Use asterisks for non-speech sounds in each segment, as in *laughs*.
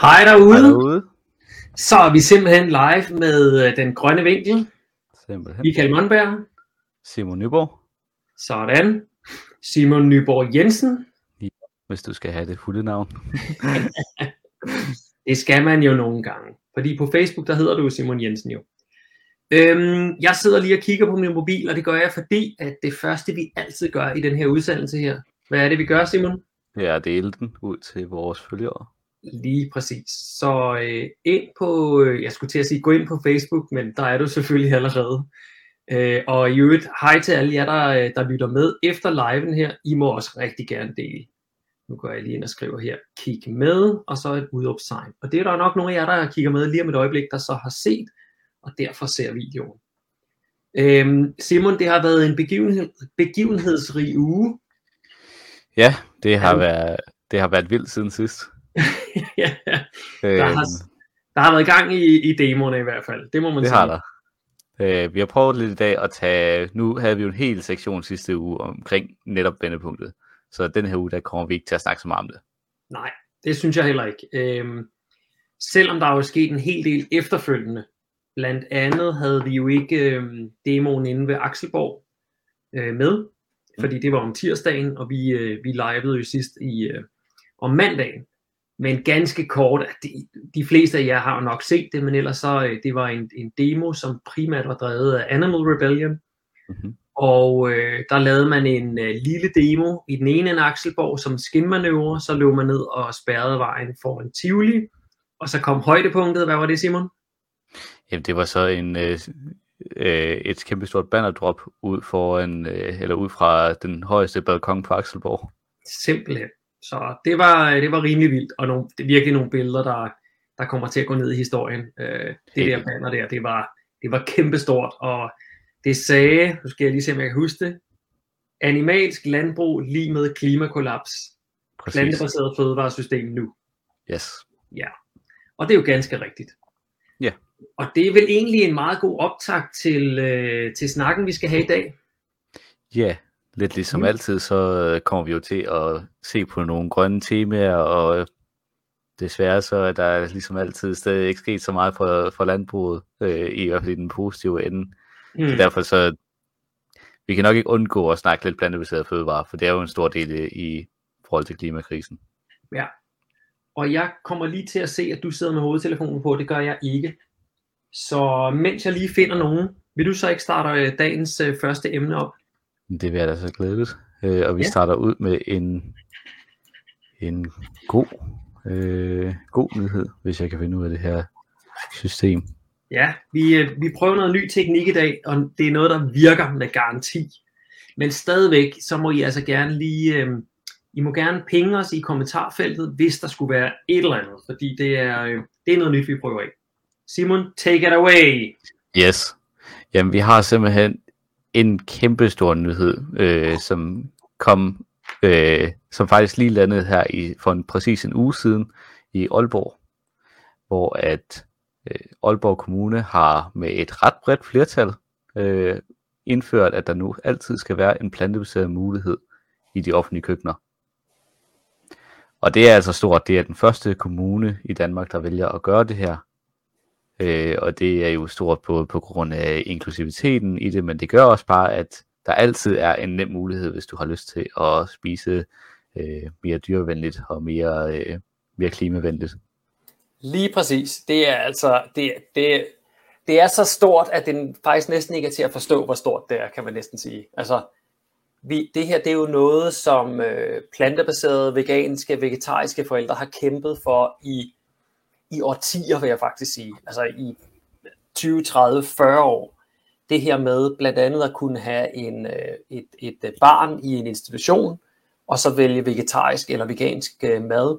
Hej derude. Hej derude. Så er vi simpelthen live med øh, den grønne vinkel. Simpelthen. Michael Monberg. Simon Nyborg, Sådan. Simon Nyborg Jensen. hvis du skal have det fulde navn. *laughs* Det skal man jo nogle gange. Fordi på Facebook, der hedder du Simon Jensen jo. Øhm, jeg sidder lige og kigger på min mobil, og det gør jeg, fordi at det første, vi altid gør i den her udsendelse her, hvad er det, vi gør, Simon? Jeg har delt den ud til vores følgere. Lige præcis. Så øh, ind på, øh, jeg skulle til at sige, gå ind på Facebook, men der er du selvfølgelig allerede. Øh, og i øvrigt, hej til alle jer, der, øh, der lytter med efter liven her. I må også rigtig gerne dele. Nu går jeg lige ind og skriver her, kig med, og så et udopstegn. Og det er der nok nogle af jer, der kigger med lige om et øjeblik, der så har set, og derfor ser videoen. Øhm, Simon, det har været en begivenhed, begivenhedsrig uge. Ja, det har, Ja. været, det har været vildt siden sidst. Ja, Øhm, der, har, der har været gang i, i demoerne i hvert fald. Det må man det sige. har der. Øh, vi har prøvet lidt i dag at tage, nu havde vi jo en hel sektion sidste uge omkring netop vendepunktet. Så den her uge, der kommer vi ikke til at snakke så meget om det. Nej, det synes jeg heller ikke. Øhm, selvom der er jo sket en hel del efterfølgende. Blandt andet havde vi jo ikke øhm, demoen inde ved Akselborg øh, med, fordi det var om tirsdagen, og vi, øh, vi livede jo sidst i øh, om mandagen. Men ganske kort, de, de fleste af jer har nok set det, men ellers så, øh, det var en, en demo, som primært var drevet af Animal Rebellion, Mm-hmm. og øh, der lavede man en øh, lille demo i den ene ende af Akselborg som skinmanøvre, så løb man ned og spærrede vejen for en Tivoli, og så kom højdepunktet, hvad var det Simon? Jamen, det var så en, øh, øh, et kæmpestort bannerdrop ud, foran, øh, eller ud fra den højeste balkon på Akselborg. Simpelthen. Så det var, det var rimelig vildt, og nogle, det er virkelig nogle billeder, der, der kommer til at gå ned i historien. Øh, det der banner der, det var, det var kæmpestort, og det sagde, nu skal jeg lige se, om jeg kan huske det, animalsk landbrug lige med klimakollaps. Præcis. Plantebaseret fødevaresystem nu. Yes. Og det er jo ganske rigtigt. Ja. Og det er vel egentlig en meget god optag til, øh, til snakken, vi skal have i dag. Ja, lidt ligesom Mm. altid, så øh, kommer vi jo til at se på nogle grønne temaer, og øh, desværre så er der ligesom altid stadig ikke sket så meget for, for landbruget, øh, i hvert fald i den positive ende. Mm. Så derfor så, vi kan nok ikke undgå at snakke lidt plantebaseret fødevare, for det er jo en stor del i, i forhold til klimakrisen. Ja. Og jeg kommer lige til at se, at du sidder med hovedtelefonen på. Det gør jeg ikke. Så mens jeg lige finder nogen, vil du så ikke starte øh, dagens øh, første emne op? Det vil jeg da så glædeligt. Øh, og vi Ja. starter ud med en, en god, øh, god nyhed, hvis jeg kan finde ud af det her system. Ja, vi, øh, vi prøver noget ny teknik i dag, og det er noget, der virker med garanti. Men stadigvæk, så må I altså gerne lige, øh, I må gerne pinge os i kommentarfeltet, hvis der skulle være et eller andet, fordi det er, øh, det er noget nyt, vi prøver af. Simon, take it away. Yes. Jamen, vi har simpelthen en kæmpe stor nyhed, øh, som kom, øh, som faktisk lige landede her i, for en, præcis en uge siden i Aalborg, hvor at øh, Aalborg Kommune har med et ret bredt flertal øh, indført, at der nu altid skal være en plantebaseret mulighed i de offentlige køkkener. Og det er altså stort. Det er den første kommune i Danmark, der vælger at gøre det her. Øh, og det er jo stort på, på grund af inklusiviteten i det, men det gør også bare, at der altid er en nem mulighed, hvis du har lyst til at spise øh, mere dyrevenligt og mere, øh, mere klimavenligt. Lige præcis. Det er altså, det, det, det er så stort, at det faktisk næsten ikke er til at forstå, hvor stort det er, kan man næsten sige. Altså, vi, det her, det er jo noget, som øh, plantebaserede, veganske, vegetariske forældre har kæmpet for i, i årtier, vil jeg faktisk sige. Altså i 20, 30, 40 år. Det her med blandt andet at kunne have en, øh, et, et øh, barn i en institution, og så vælge vegetarisk eller vegansk øh, mad,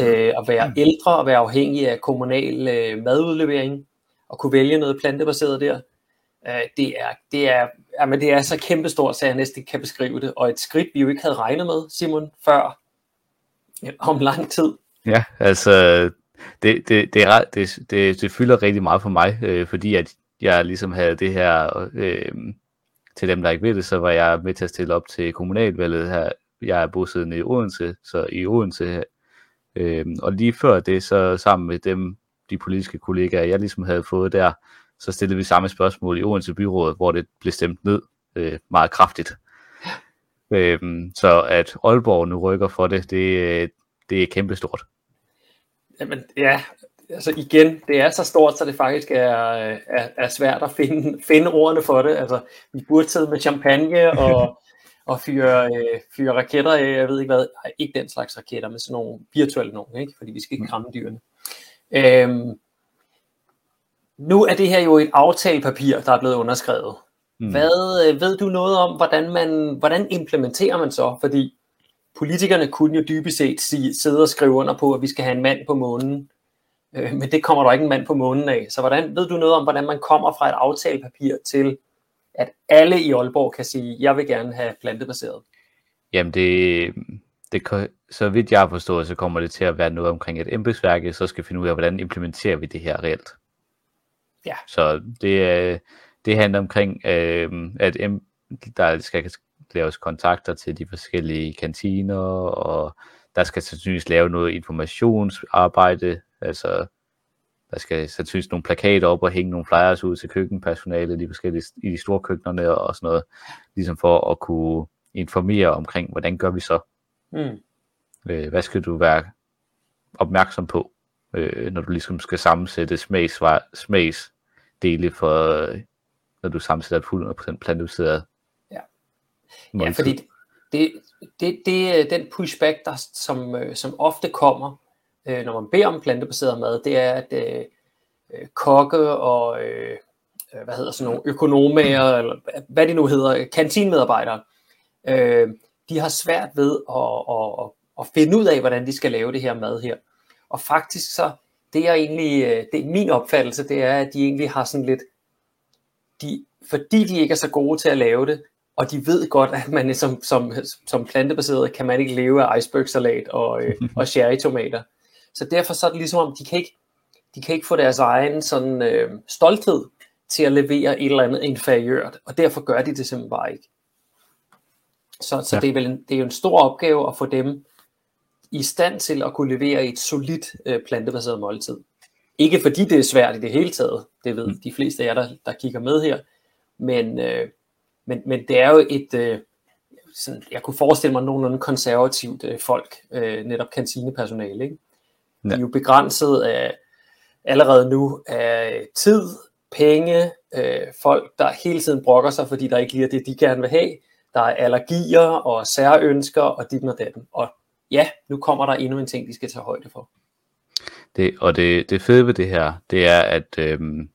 øh, at være ældre og være afhængig af kommunal øh, madudlevering, og kunne vælge noget plantebaseret der. Øh, det, er, det, er, jamen det er så kæmpestort, så jeg næsten ikke kan beskrive det, og et skridt, vi jo ikke havde regnet med, Simon, før ja, om lang tid. Ja, altså det, det, det, er, det, det, det fylder rigtig meget for mig, øh, fordi at jeg ligesom havde det her, øh, til dem der ikke ved det, så var jeg med til at stille op til kommunalvalget her. Jeg er bosiddende i Odense, så i Odense Øh, og lige før det, så sammen med dem, de politiske kollegaer, jeg ligesom havde fået der, så stillede vi samme spørgsmål i Odense Byrådet, hvor det blev stemt ned øh, meget kraftigt. Øhm, så at Aalborg nu rykker for det, det, det er kæmpestort. Jamen, ja, altså igen, det er så stort, så det faktisk er, er, er svært at finde, finde ordene for det. Altså, vi burde sidde med champagne og, *laughs* og fyre, øh, fyre raketter af, jeg ved ikke hvad, nej, ikke den slags raketter, men sådan nogle virtuelle nogle, ikke? fordi vi skal ikke kramme dyrene. Øhm, nu er det her jo et aftalepapir, der er blevet underskrevet. Mm. Hvad øh, ved du noget om, hvordan man hvordan implementerer man så? Fordi politikerne kunne jo dybest set sige, sidde og skrive under på, at vi skal have en mand på månen. Øh, men det kommer der ikke en mand på månen af. Så hvordan ved du noget om, hvordan man kommer fra et aftalepapir til, at alle i Aalborg kan sige, jeg vil gerne have plantebaseret? Jamen det, det, så vidt jeg har forstået, så kommer det til at være noget omkring et embedsværk, så skal finde ud af, hvordan implementerer vi det her reelt. Ja. Så det, det handler omkring, øh, at der skal laves kontakter til de forskellige kantiner, og der skal sandsynligvis lave noget informationsarbejde, altså der skal sandsynligvis nogle plakater op og hænge nogle flyers ud til køkkenpersonalet de forskellige, i de store køkkenerne og sådan noget, ligesom for at kunne informere omkring, hvordan gør vi så? Mm. Øh, hvad skal du være opmærksom på, øh, når du ligesom skal sammensætte smags, smagsdele for, når du sammensætter et 100% plantebaseret ja. fordi det, det, det er den pushback, der, som, øh, som ofte kommer, øh, når man beder om plantebaseret mad, det er, at øh, øh kokke og øh, hvad hedder sådan nogle økonomer, eller hvad de nu hedder, kantinmedarbejdere, øh, de har svært ved at, at, at, at finde ud af, hvordan de skal lave det her mad her. Og faktisk så, det er egentlig, det er min opfattelse, det er, at de egentlig har sådan lidt, de, fordi de ikke er så gode til at lave det, og de ved godt, at man som, som, som plantebaseret kan man ikke leve af icebergsalat og, øh, *laughs* og cherrytomater. Så derfor så er det ligesom om, de kan ikke, de kan ikke få deres egen sådan, øh, stolthed til at levere et eller andet inferiørt, og derfor gør de det simpelthen bare ikke. Så, så ja. det, er vel en, det er jo en stor opgave at få dem i stand til at kunne levere et solidt øh, plantebaseret måltid. Ikke fordi det er svært i det hele taget, det ved mm. de fleste af jer, der, der kigger med her, men, øh, men, men det er jo et, øh, sådan, jeg kunne forestille mig nogenlunde konservativt øh, folk, øh, netop kantinepersonale, ikke? Ja. De er jo begrænset af allerede nu af tid, penge, øh, folk, der hele tiden brokker sig, fordi der ikke lige er det, de gerne vil have. Der er allergier og særønsker og dit og datten. Og ja, nu kommer der endnu en ting, de skal tage højde for. Det, og det, det fede ved det her, det er, at øhm,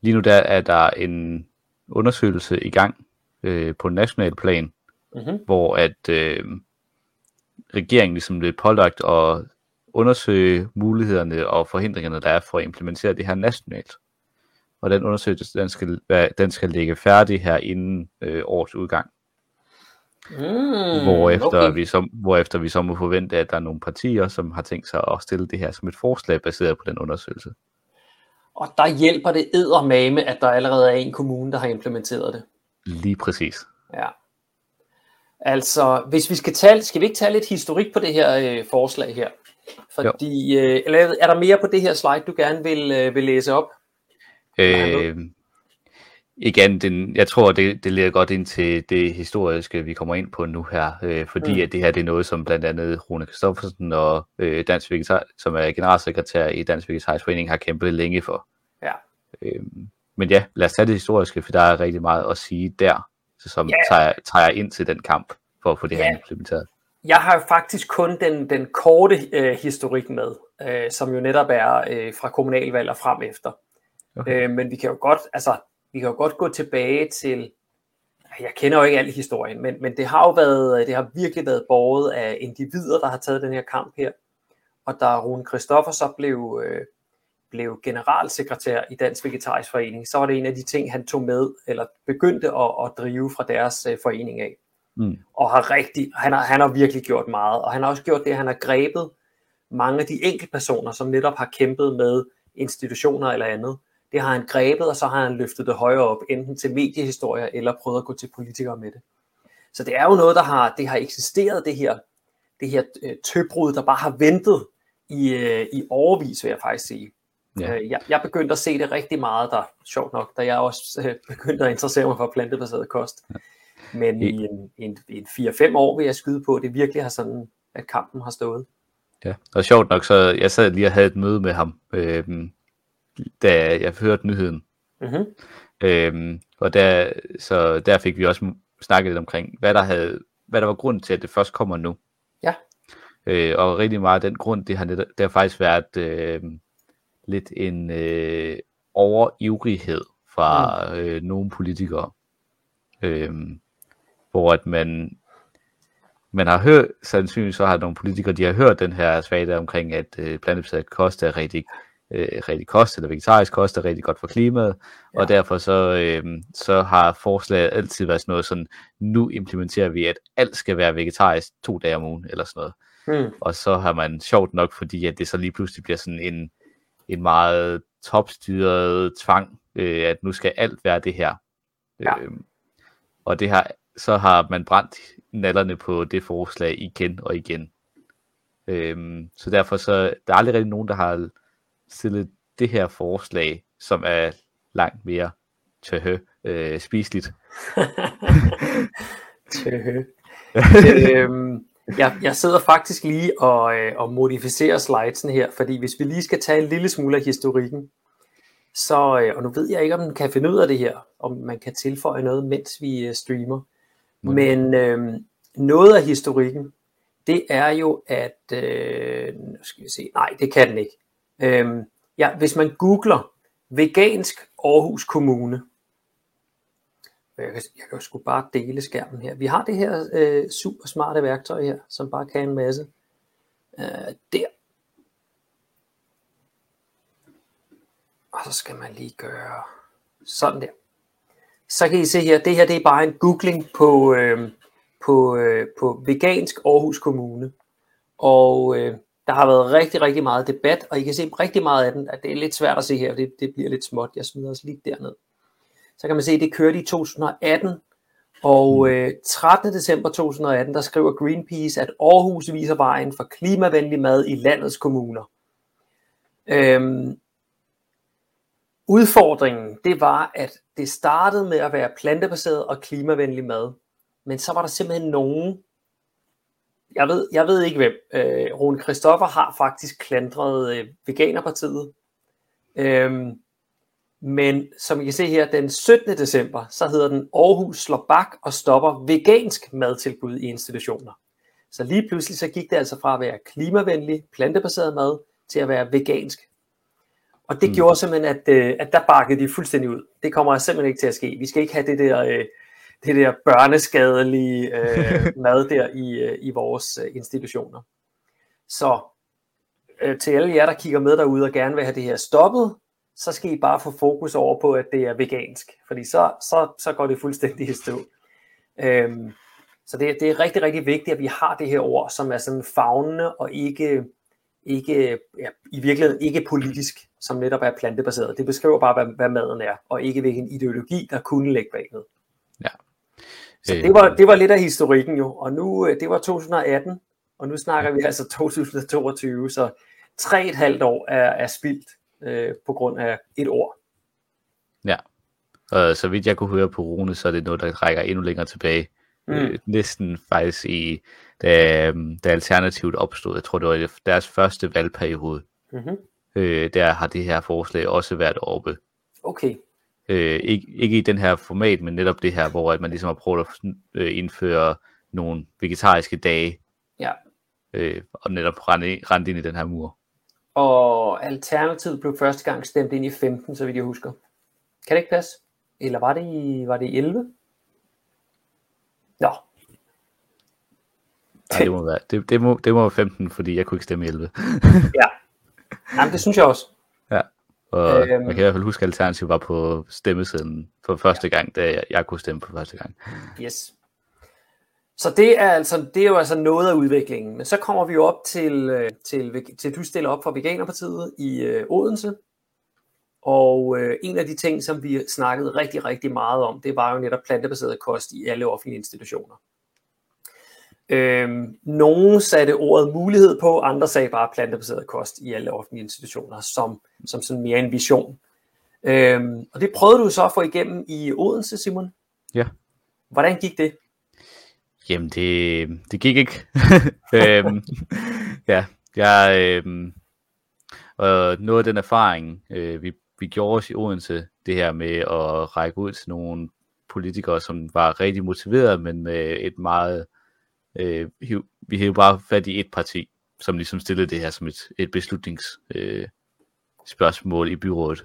lige nu der er der en undersøgelse i gang øh, på national plan, mm-hmm. hvor at øh, regeringen ligesom blev pålagt at undersøge mulighederne og forhindringerne, der er for at implementere det her nationalt. Og den undersøgelse, den skal, den skal ligge færdig her inden øh, årets udgang. Mm, hvorefter, okay. vi så, hvorefter vi så må forvente, at der er nogle partier, som har tænkt sig at stille det her som et forslag baseret på den undersøgelse. Og der hjælper det eddermame, at der allerede er en kommune, der har implementeret det. Lige præcis. Ja. Altså, hvis vi skal tage, skal vi ikke tage lidt historik på det her øh, forslag her? Fordi, øh, eller er der mere på det her slide, du gerne vil, øh, vil læse op? Øh, igen, den, jeg tror, det, det leder godt ind til det historiske, vi kommer ind på nu her, øh, fordi mm. at det her det er noget, som blandt andet Rune Kristoffersen og øh, Dansk Vegetar, som er generalsekretær i Dansk Vegetarisk Forening, har kæmpet længe for. Ja. Øh, men ja, lad os tage det historiske, for der er rigtig meget at sige der, som yeah. tager, tager ind til den kamp for at få det yeah. her implementeret. Jeg har jo faktisk kun den, den korte øh, historik med, øh, som jo netop er øh, fra kommunalvalg og frem efter. Okay. Øh, men vi kan jo godt, altså vi kan jo godt gå tilbage til, jeg kender jo ikke al historien, men, men det har jo været, det har virkelig været borget af individer, der har taget den her kamp her. Og da Rune Christoffer så blev, øh, blev generalsekretær i Dansk Vegetarisk Forening, så var det en af de ting, han tog med, eller begyndte at, at drive fra deres øh, forening af. Mm. Og har rigtig, han har, han har virkelig gjort meget, og han har også gjort det, at han har grebet mange af de enkelte personer, som netop har kæmpet med institutioner eller andet, det har han grebet, og så har han løftet det højere op, enten til mediehistorier, eller prøvet at gå til politikere med det. Så det er jo noget, der har, det har eksisteret, det her. det her øh, tøbrud, der bare har ventet i, øh, i overvis, vil jeg faktisk sige. Ja. Øh, jeg, jeg begyndte at se det rigtig meget, der sjovt nok, da jeg også *laughs* begyndte at interessere mig for plantebaseret kost. Ja. Men i en, en, en 4-5 år vil jeg skyde på, at det virkelig har sådan, at kampen har stået. Ja, og sjovt nok, så jeg sad lige og havde et møde med ham, øh, da jeg hørte nyheden. Mm-hmm. Øh, og der, så der fik vi også snakket lidt omkring, hvad der, havde, hvad der var grund til, at det først kommer nu. Ja. Øh, og rigtig meget af den grund, det har, det har faktisk været øh, lidt en øh, overivrighed fra mm. øh, nogle politikere. Øh, hvor at man, man har hørt, sandsynligvis så har nogle politikere, de har hørt den her svaghed omkring, at øh, plantebaseret kost er rigtig, øh, rigtig kost, eller vegetarisk kost er rigtig godt for klimaet, ja. og derfor så, øh, så har forslaget altid været sådan noget sådan, nu implementerer vi, at alt skal være vegetarisk to dage om ugen, eller sådan noget. Hmm. Og så har man sjovt nok, fordi at det så lige pludselig bliver sådan en, en meget topstyret tvang, øh, at nu skal alt være det her. Ja. Øh, og det har, så har man brændt nallerne på det forslag igen og igen. Øhm, så derfor så, der er aldrig rigtig nogen, der har stillet det her forslag, som er langt mere tøhø, øh, spiseligt. *laughs* tøhø. øhm, jeg, jeg sidder faktisk lige og, øh, og modificerer slidesen her, fordi hvis vi lige skal tage en lille smule af historikken, så, øh, og nu ved jeg ikke, om man kan finde ud af det her, om man kan tilføje noget, mens vi øh, streamer. Men øh, noget af historikken, det er jo, at, øh, nu skal vi se, nej, det kan den ikke. Øhm, ja, hvis man googler vegansk Aarhus Kommune, jeg kan, jeg kan jo sgu bare dele skærmen her. Vi har det her øh, super smarte værktøj her, som bare kan en masse. Øh, der. Og så skal man lige gøre sådan der. Så kan I se her, det her det er bare en googling på, øh, på, øh, på vegansk Aarhus Kommune. Og øh, der har været rigtig, rigtig meget debat, og I kan se rigtig meget af den, at det er lidt svært at se her, det, det bliver lidt småt. Jeg smider os lige derned så kan man se, at det kørte i 2018, og øh, 13. december 2018, der skriver Greenpeace, at Aarhus viser vejen for klimavenlig mad i landets kommuner. Øhm, udfordringen, det var, at det startede med at være plantebaseret og klimavenlig mad, men så var der simpelthen nogen, jeg ved, jeg ved ikke hvem, øh, Rune Christoffer har faktisk klandret øh, Veganerpartiet, øhm, men som I kan se her, den 17. december, så hedder den Aarhus slår bak og stopper vegansk madtilbud i institutioner. Så lige pludselig så gik det altså fra at være klimavenlig, plantebaseret mad, til at være vegansk. Og det mm. gjorde simpelthen, at, øh, at der bakkede de fuldstændig ud. Det kommer simpelthen ikke til at ske. Vi skal ikke have det der, øh, det der børneskadelige øh, *laughs* mad der i, i vores institutioner. Så til alle jer, der kigger med derude og gerne vil have det her stoppet, så skal I bare få fokus over på, at det er vegansk, fordi så, så, så går det fuldstændig i stå. Øhm, så det, det er rigtig, rigtig vigtigt, at vi har det her ord, som er sådan fagnende og ikke, ikke ja, i virkeligheden ikke politisk, som netop er plantebaseret. Det beskriver bare, hvad, hvad maden er, og ikke hvilken ideologi, der kunne ligge bagved. Ja. Så det var, det var lidt af historikken jo, og nu, øh, det var 2018, og nu snakker vi altså 2022, så tre et halvt år er, er spildt øh, på grund af et ord. Ja, og så vidt jeg kunne høre på Rune, så er det noget, der rækker endnu længere tilbage. Mm. Øh, næsten faktisk i, da, da Alternativet opstod, jeg tror det var deres første valgperiode, mm-hmm. øh, der har det her forslag også været oppe. Okay. Øh, ikke, ikke i den her format, men netop det her, hvor at man ligesom har prøvet at øh, indføre nogle vegetariske dage. Ja. Øh, og netop rende, rende ind i den her mur. Og Alternativet blev første gang stemt ind i 15, så vidt jeg husker. Kan det ikke passe? Eller var det i, var det i 11? Nå. Nej, det må være, det, det, må, det må være 15, fordi jeg kunne ikke stemme i 11. ja. Jamen, det synes jeg også. Og øhm, jeg kan i hvert fald huske, at Alternativet var på stemmesedlen for første gang, da jeg, jeg kunne stemme for første gang. Yes. Så det er, altså, det er jo altså noget af udviklingen. Men så kommer vi jo op til, øh, til, til du stiller op for Veganerpartiet i øh, Odense. Og øh, en af de ting, som vi snakkede rigtig, rigtig meget om, det var jo netop plantebaseret kost i alle offentlige institutioner. Øhm, nogen satte ordet mulighed på, andre sagde bare plantebaseret kost i alle offentlige institutioner, som, som sådan mere en vision. Øhm, og det prøvede du så at få igennem i Odense, Simon. Ja. Hvordan gik det? Jamen, det, det gik ikke. *laughs* øhm, ja, jeg, øhm, og noget af den erfaring, øh, vi, vi gjorde os i Odense, det her med at række ud til nogle politikere, som var rigtig motiveret, men med et meget, øh, vi havde bare fat i et parti, som ligesom stillede det her som et, et beslutningsspørgsmål øh, i byrådet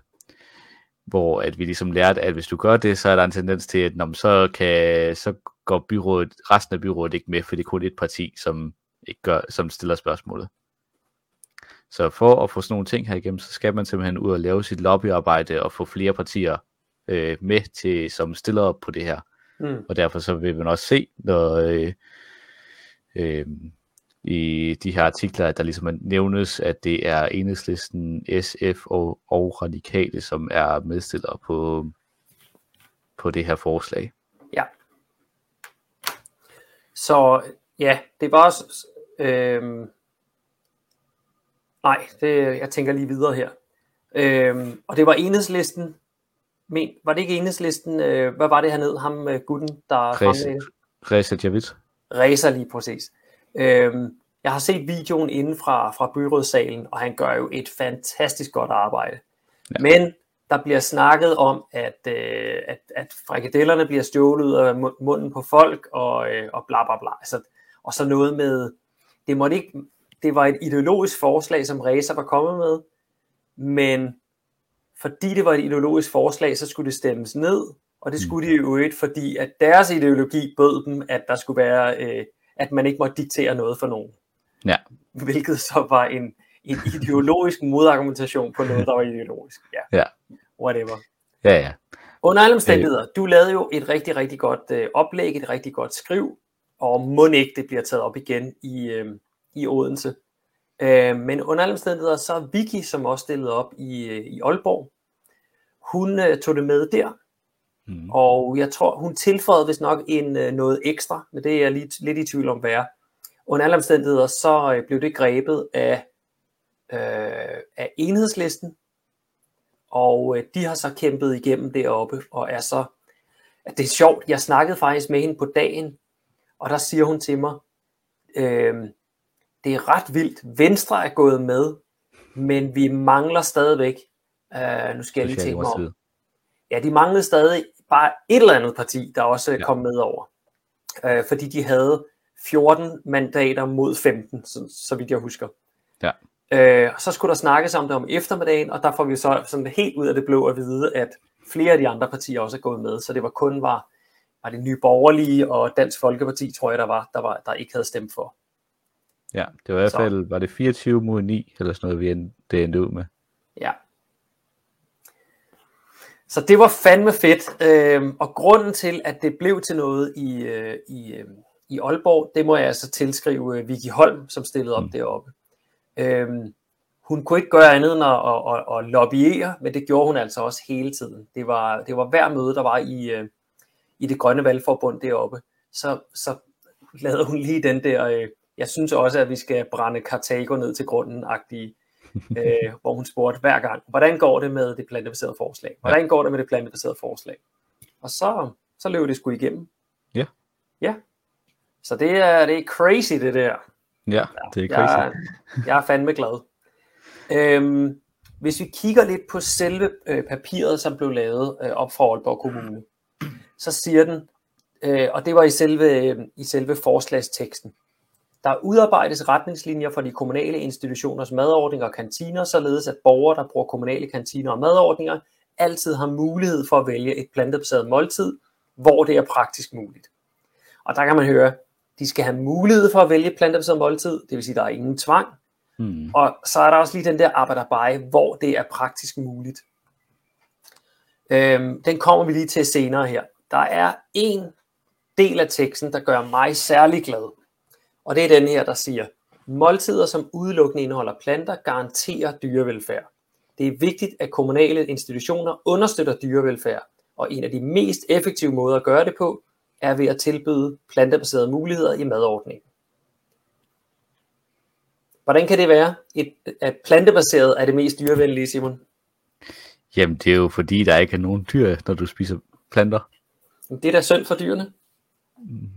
hvor at vi ligesom lærte, at hvis du gør det, så er der en tendens til, at når så, kan, så går byrådet, resten af byrådet ikke med, for det er kun et parti, som, ikke gør, som stiller spørgsmålet. Så for at få sådan nogle ting her igennem, så skal man simpelthen ud og lave sit lobbyarbejde og få flere partier øh, med til, som stiller op på det her. Mm. Og derfor så vil man også se, når øh, øh, i de her artikler, der ligesom nævnes, at det er enhedslisten, SF og, og radikale, som er medstillere på, på det her forslag. Ja. Så ja, det var også... Øh... Nej, det, jeg tænker lige videre her. Øh, og det var enhedslisten, men var det ikke enhedslisten, øh, hvad var det hernede, ham øh, gutten, der fremlagde Reza Javid. Reza lige præcis. Øhm, jeg har set videoen inden fra, fra byrådssalen, og han gør jo et fantastisk godt arbejde. Ja. Men der bliver snakket om, at, øh, at, at frikadellerne bliver stjålet ud af munden på folk, og, øh, og bla bla bla. Altså, og så noget med, det, måtte ikke, det var et ideologisk forslag, som Reza var kommet med, men fordi det var et ideologisk forslag, så skulle det stemmes ned, og det mm. skulle de jo ikke, fordi at deres ideologi bød dem, at der skulle være, øh, at man ikke måtte diktere noget for nogen. Ja. Hvilket så var en, en ideologisk modargumentation på noget, der var ideologisk. Ja. ja. Whatever. Ja, ja. Under alle omstændigheder, du lavede jo et rigtig, rigtig godt øh, oplæg, et rigtig godt skriv, og må ikke det bliver taget op igen i, øh, i Odense. Øh, men under alle omstændigheder, så er Vicky, som også stillede op i, øh, i Aalborg, hun øh, tog det med der, mm. og jeg tror, hun tilføjede vist nok en, øh, noget ekstra, men det er jeg lidt, lidt i tvivl om, hvad er. Under alle omstændigheder, så øh, blev det grebet af, øh, af enhedslisten, og øh, de har så kæmpet igennem deroppe, og er så, at det er sjovt, jeg snakkede faktisk med hende på dagen, og der siger hun til mig, øh, det er ret vildt, Venstre er gået med, men vi mangler stadigvæk, øh, nu skal jeg lige tænke mig om, ja, de manglede stadig bare et eller andet parti, der også ja. kom med over, øh, fordi de havde 14 mandater mod 15, så, så vidt jeg husker. Ja. Øh, så skulle der snakkes om det om eftermiddagen, og der får vi så sådan helt ud af det blå at vide, at flere af de andre partier også er gået med, så det var kun var, var det nye borgerlige og Dansk Folkeparti, tror jeg, der var, der, var, der ikke havde stemt for. Ja, det var i hvert fald, var det 24 mod 9, eller sådan noget, vi endte, det endte ud med. Ja. Så det var fandme fedt, øh, og grunden til, at det blev til noget i, øh, i, øh, i Aalborg, det må jeg altså tilskrive uh, Vicky Holm, som stillede op mm. deroppe. Øhm, hun kunne ikke gøre andet end at, at, at, at lobbyere, men det gjorde hun altså også hele tiden. Det var, det var hver møde, der var i, i det grønne valgforbund deroppe. Så, så lavede hun lige den der, uh, jeg synes også, at vi skal brænde Kartago ned til grunden, uh, hvor hun spurgte hver gang, hvordan går det med det plantebaserede forslag? Hvordan går det med det plantebaserede forslag? Og så, så løb det sgu igennem. Ja. Ja, så det er, det er crazy, det der. Ja, det er crazy. Jeg, jeg er fandme glad. Øhm, hvis vi kigger lidt på selve øh, papiret, som blev lavet øh, op fra Aalborg Kommune, så siger den, øh, og det var i selve, øh, i selve forslagsteksten, der udarbejdes retningslinjer for de kommunale institutioners madordninger og kantiner, således at borgere, der bruger kommunale kantiner og madordninger, altid har mulighed for at vælge et plantebaseret måltid, hvor det er praktisk muligt. Og der kan man høre, de skal have mulighed for at vælge plantebaseret måltid, det vil sige, der er ingen tvang. Mm. Og så er der også lige den der arbejderbej, hvor det er praktisk muligt. Øhm, den kommer vi lige til senere her. Der er en del af teksten, der gør mig særlig glad. Og det er den her, der siger, måltider, som udelukkende indeholder planter, garanterer dyrevelfærd. Det er vigtigt, at kommunale institutioner understøtter dyrevelfærd, og en af de mest effektive måder at gøre det på, er ved at tilbyde plantebaserede muligheder i madordningen. Hvordan kan det være, at plantebaseret er det mest dyrevenlige, Simon? Jamen, det er jo fordi, der ikke er nogen dyr, når du spiser planter. Det er da synd for dyrene.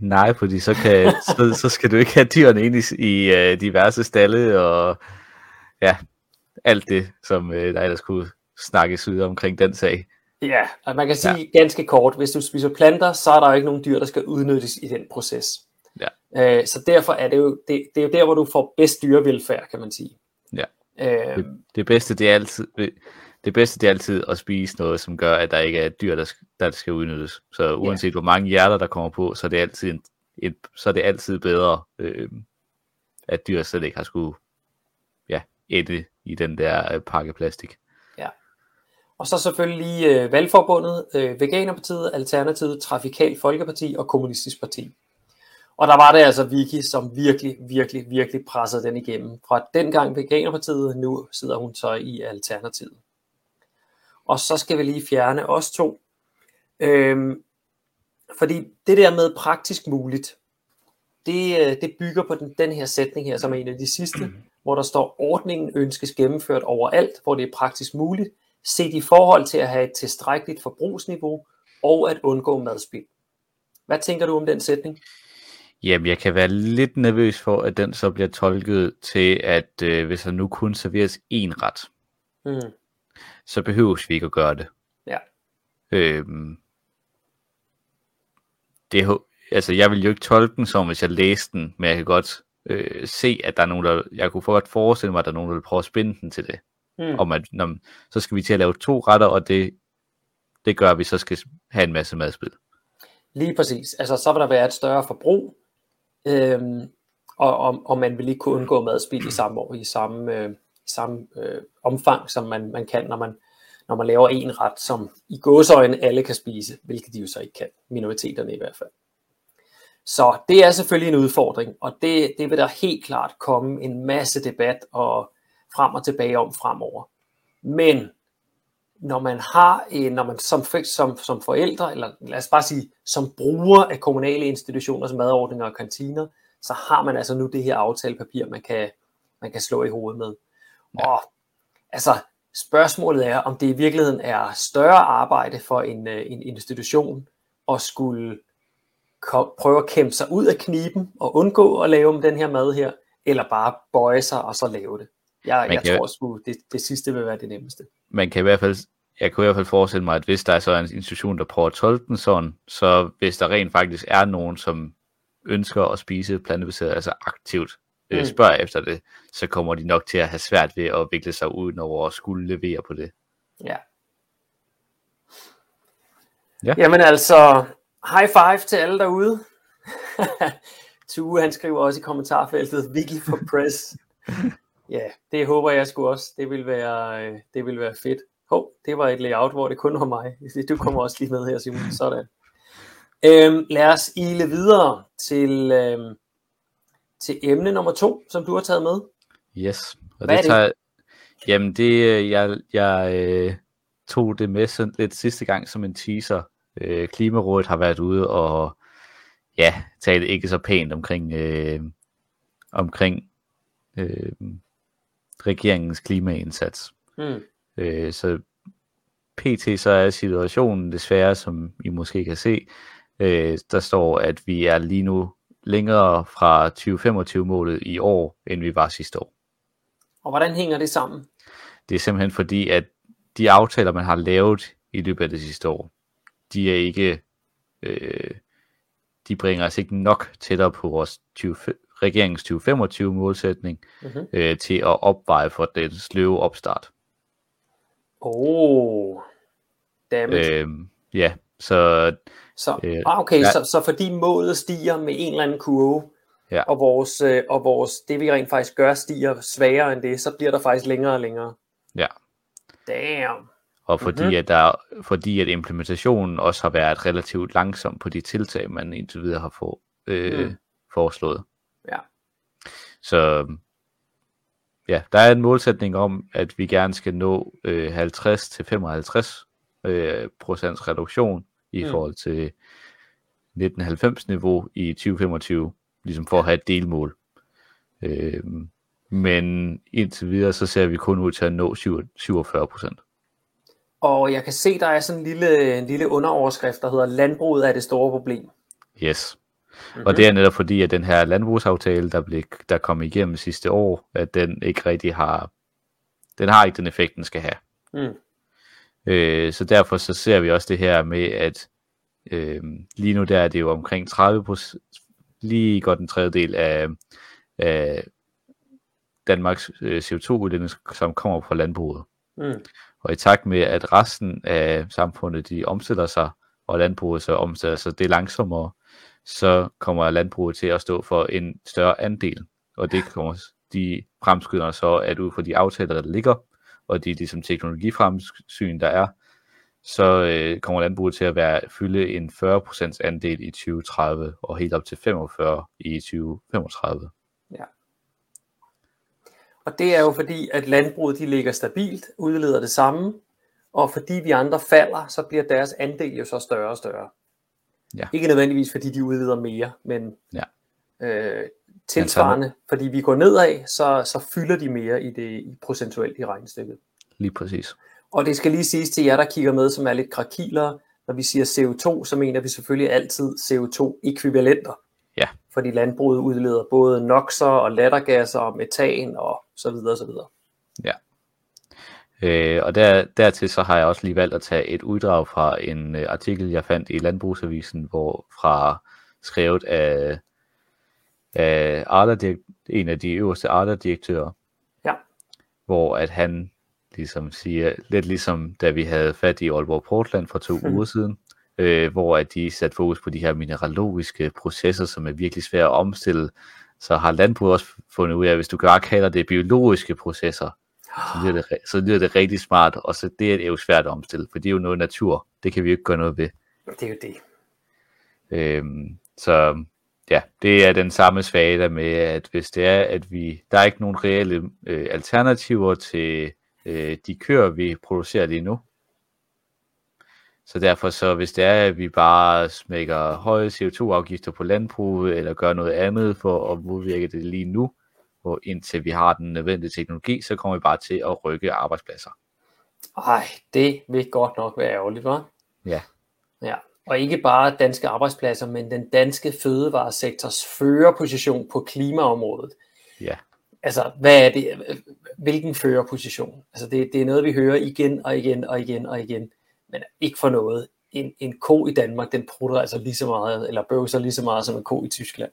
Nej, fordi så, kan, så, så skal du ikke have dyrene ind i, i uh, diverse stalle og ja, alt det, som uh, der ellers kunne snakkes ud omkring den sag. Ja, og man kan sige ja. ganske kort, hvis du spiser planter, så er der jo ikke nogen dyr, der skal udnyttes i den proces. Ja. Uh, så derfor er det jo, det, det er jo der, hvor du får bedst dyrevelfærd, kan man sige. Ja. Uh, Det, det bedste, det er altid, det bedste, det er altid at spise noget, som gør, at der ikke er et dyr, der skal, der skal udnyttes. Så uanset hvor mange hjerter, der kommer på, så er det altid, en, et, så er det altid bedre, øh, at dyr slet ikke har skulle ja, ætte i den der øh, pakke plastik. Og så selvfølgelig øh, valgforbundet, øh, Veganerpartiet, Alternativet, Trafikal Folkeparti og Kommunistisk Parti. Og der var det altså Vicky, som virkelig, virkelig, virkelig pressede den igennem. Fra dengang Veganerpartiet, nu sidder hun så i Alternativet. Og så skal vi lige fjerne os to. Øhm, fordi det der med praktisk muligt, det, øh, det bygger på den, den her sætning her, som er en af de sidste, *clears throat* hvor der står, ordningen ønskes gennemført overalt, hvor det er praktisk muligt, set i forhold til at have et tilstrækkeligt forbrugsniveau og at undgå madspild. Hvad tænker du om den sætning? Jamen, jeg kan være lidt nervøs for, at den så bliver tolket til, at øh, hvis der nu kun serveres én ret, Mm. Så behøves vi ikke at gøre det. Ja. Øhm, det altså, jeg vil jo ikke tolke den som, hvis jeg læste den, men jeg kan godt øh, se, at der er nogen, der, jeg kunne godt forestille mig, at der er nogen, der vil prøve at spænde den til det. Mm. Om at, når, så skal vi til at lave to retter, og det, det gør, at vi så skal have en masse madspil. Lige præcis. Altså, så vil der være et større forbrug, øhm, og, og, og man vil ikke kunne undgå madspild i samme, år, i samme, øh, i samme øh, omfang, som man, man kan, når man, når man laver en ret, som i gåsøjne alle kan spise, hvilket de jo så ikke kan, minoriteterne i hvert fald. Så det er selvfølgelig en udfordring, og det, det vil der helt klart komme en masse debat og frem og tilbage om fremover. Men når man har en, når man som, som, som forældre, eller lad os bare sige, som bruger af kommunale institutioners madordninger og kantiner, så har man altså nu det her aftalepapir, man kan, man kan slå i hovedet med. Ja. Og altså, spørgsmålet er, om det i virkeligheden er større arbejde for en, øh, en institution at skulle prøve at kæmpe sig ud af kniben og undgå at lave den her mad her, eller bare bøje sig og så lave det. Jeg, jeg kan- tror sgu, det, det sidste vil være det nemmeste. man kan i hvert fald, jeg kan i hvert fald forestille mig, at hvis der er så en institution, der prøver at tolke den sådan, så hvis der rent faktisk er nogen, som ønsker at spise plantebaseret, altså aktivt øh, Mm. spørger efter det, så kommer de nok til at have svært ved at vikle sig uden over at skulle levere på det. Ja. Ja. Jamen altså, high five til alle derude. *laughs* Tue, han skriver også i kommentarfeltet, Vicky for press. *laughs* ja, det håber jeg sgu også. Det vil være, øh, det vil være fedt. Hov, det var et layout, hvor det kun var mig. *laughs* Du kommer også lige med her, Simon. Sådan. Øhm, lad os ile videre til, øhm, til emne nummer to, som du har taget med. Yes. Og Hvad er det det? tager, jamen det, øh, jeg, jeg øh, tog det med sådan lidt sidste gang som en teaser. Øh, Klimarådet har været ude og ja, tale ikke så pænt omkring, øh, omkring øh, regeringens klimaindsats. Mm. Øh, så pt. så er situationen desværre, som I måske kan se, øh, der står, at vi er lige nu længere fra 2025-målet i år, end vi var sidste år. Og hvordan hænger det sammen? Det er simpelthen fordi, at de aftaler, man har lavet i løbet af det sidste år, de er ikke, øh, de bringer os ikke nok tættere på vores 20, regeringens 2025 målsætning Mm-hmm. øh, til at opveje for den sløve opstart. Oh, dammit. Øh, ja, så Så, Øh, ah, okay, ja. så, så fordi målet stiger med en eller anden kurve, Ja. og, vores, øh, og vores, det vi rent faktisk gør, stiger sværere end det, så bliver der faktisk længere og længere. Ja. Damn. og fordi, Mhm. mm-hmm. at der, fordi at implementationen også har været relativt langsom på de tiltag, man indtil videre har få, øh, mm. foreslået. Ja. Så ja, der er en målsætning om, at vi gerne skal nå øh, 50-55 øh, procents reduktion i Mm. forhold til 1990 niveau i 2025, ligesom for at have et delmål. Øh, men indtil videre, så ser vi kun ud til at nå 47 procent. Og jeg kan se, der er sådan en lille, en lille underoverskrift, der hedder Landbruget er det store problem. Yes. Mm-hmm. Og det er netop fordi, at den her landbrugsaftale, der, blev, der kom igennem sidste år, at den ikke rigtig har, den har ikke den effekt, den skal have. Mm. Øh, så derfor så ser vi også det her med, at øh, lige nu der er det jo omkring 30 procent, lige godt en tredjedel af, af Danmarks øh, CO2-udledning, som kommer fra landbruget. Mm. Og i takt med, at resten af samfundet, de omstiller sig, og landbruget så omstiller sig, det er langsommere, så kommer landbruget til at stå for en større andel. Og det kommer de fremskyder så, at ud fra de aftaler, der ligger, og de ligesom teknologifremsyn, der er, så øh, kommer landbruget til at være, fylde en 40% andel i 2030, og helt op til 45 i 2035. Ja. Og det er jo fordi, at landbruget de ligger stabilt, udleder det samme, og fordi vi andre falder, så bliver deres andel jo så større og større. Ja. Ikke nødvendigvis fordi de udleder mere, men ja. øh, tilsvarende, fordi vi går nedad, så, så fylder de mere i det i procentuelt i regnestykket. Lige præcis. Og det skal lige siges til jer, der kigger med, som er lidt krakilere. Når vi siger CO2, så mener vi selvfølgelig altid CO2-ekvivalenter. Ja. Fordi landbruget udleder både noxer og lattergasser og metan og så videre og så videre. Ja. Øh, og der, dertil så har jeg også lige valgt at tage et uddrag fra en øh, artikel, jeg fandt i Landbrugsavisen, hvor fra skrevet af, af Arla, en af de øverste Arla-direktører, ja. hvor at han ligesom siger, lidt ligesom da vi havde fat i Aalborg Portland for to hmm. uger siden, øh, hvor at de satte fokus på de her mineralogiske processer, som er virkelig svære at omstille, så har landbruget også fundet ud af, at hvis du bare kalder det biologiske processer, så lyder det, så lyder det rigtig smart, og så det er jo svært at omstille, for det er jo noget natur, det kan vi jo ikke gøre noget ved. Det er jo det. Øhm, så ja, det er den samme svage der med, at hvis det er, at vi, der er ikke nogen reelle øh, alternativer til øh, de køer, vi producerer lige nu. Så derfor så, hvis det er, at vi bare smækker høje CO2-afgifter på landbruget, eller gør noget andet for at modvirke det lige nu, og indtil vi har den nødvendige teknologi, så kommer vi bare til at rykke arbejdspladser. Ej, det vil godt nok være ærgerligt, hva'? Ja. Ja, og ikke bare danske arbejdspladser, men den danske fødevaresektors førerposition på klimaområdet. Ja. Altså, hvad er det? Hvilken førerposition? Altså, det, det er noget, vi hører igen og igen og igen og igen, men ikke for noget. En, en ko i Danmark, den prutter altså lige så meget, eller bøvser lige så meget som en ko i Tyskland.